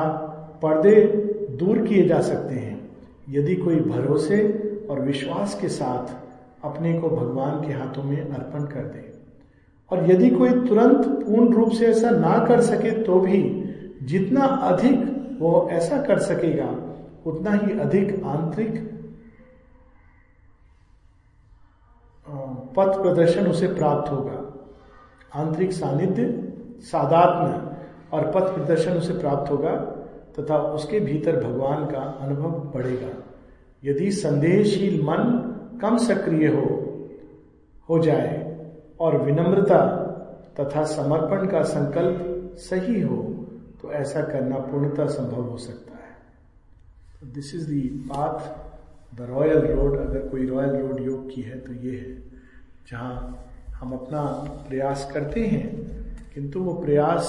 पर्दे दूर किए जा सकते हैं। यदि कोई भरोसे और विश्वास के साथ अपने को भगवान के हाथों में अर्पण कर दे, और यदि कोई तुरंत पूर्ण रूप से ऐसा ना कर सके तो भी जितना अधिक वो ऐसा कर सकेगा, उतना ही अधिक आंतरिक पथ प्रदर्शन उसे प्राप्त होगा। आंतरिक सानिध्य सादात्म और पथ प्रदर्शन उसे प्राप्त होगा तथा उसके भीतर भगवान का अनुभव बढ़ेगा। यदि संदेहशील मन कम सक्रिय हो हो जाए और विनम्रता तथा समर्पण का संकल्प सही हो तो ऐसा करना पूर्णतः संभव हो सकता है। This is the path the royal road अगर कोई रॉयल रोड योग की है तो ये है, जहाँ हम अपना प्रयास करते हैं, किंतु वो प्रयास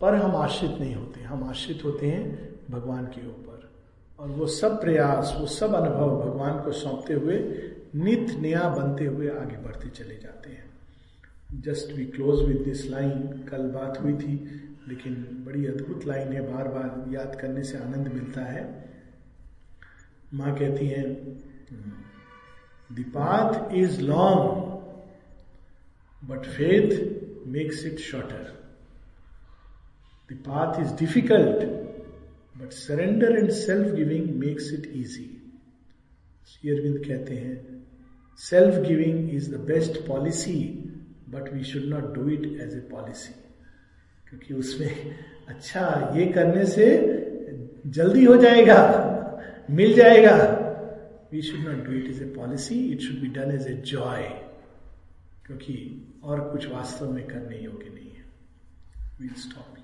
पर हम आश्रित नहीं होते। हम आश्रित होते हैं भगवान के ऊपर। और वो सब प्रयास, वो सब अनुभव भगवान को सौंपते हुए, नित नया बनते हुए आगे बढ़ते चले जाते हैं। Just we close with this line कल बात हुई थी, लेकिन बड़ी अद्भुत लाइन है बार बार याद करने से आनंद मिलता है। माँ कहती हैं the path is long but faith makes it shorter the path is difficult but surrender and self giving makes it easy Arvind कहते हैं self giving is the best policy but we should not do it as a policy क्योंकि उसमें अच्छा ये करने से जल्दी हो जाएगा। मिल जाएगा। We should not do it is a policy it should be done as a joy क्योंकि और कुछ वास्तव में करने योग्य नहीं है। We'll stop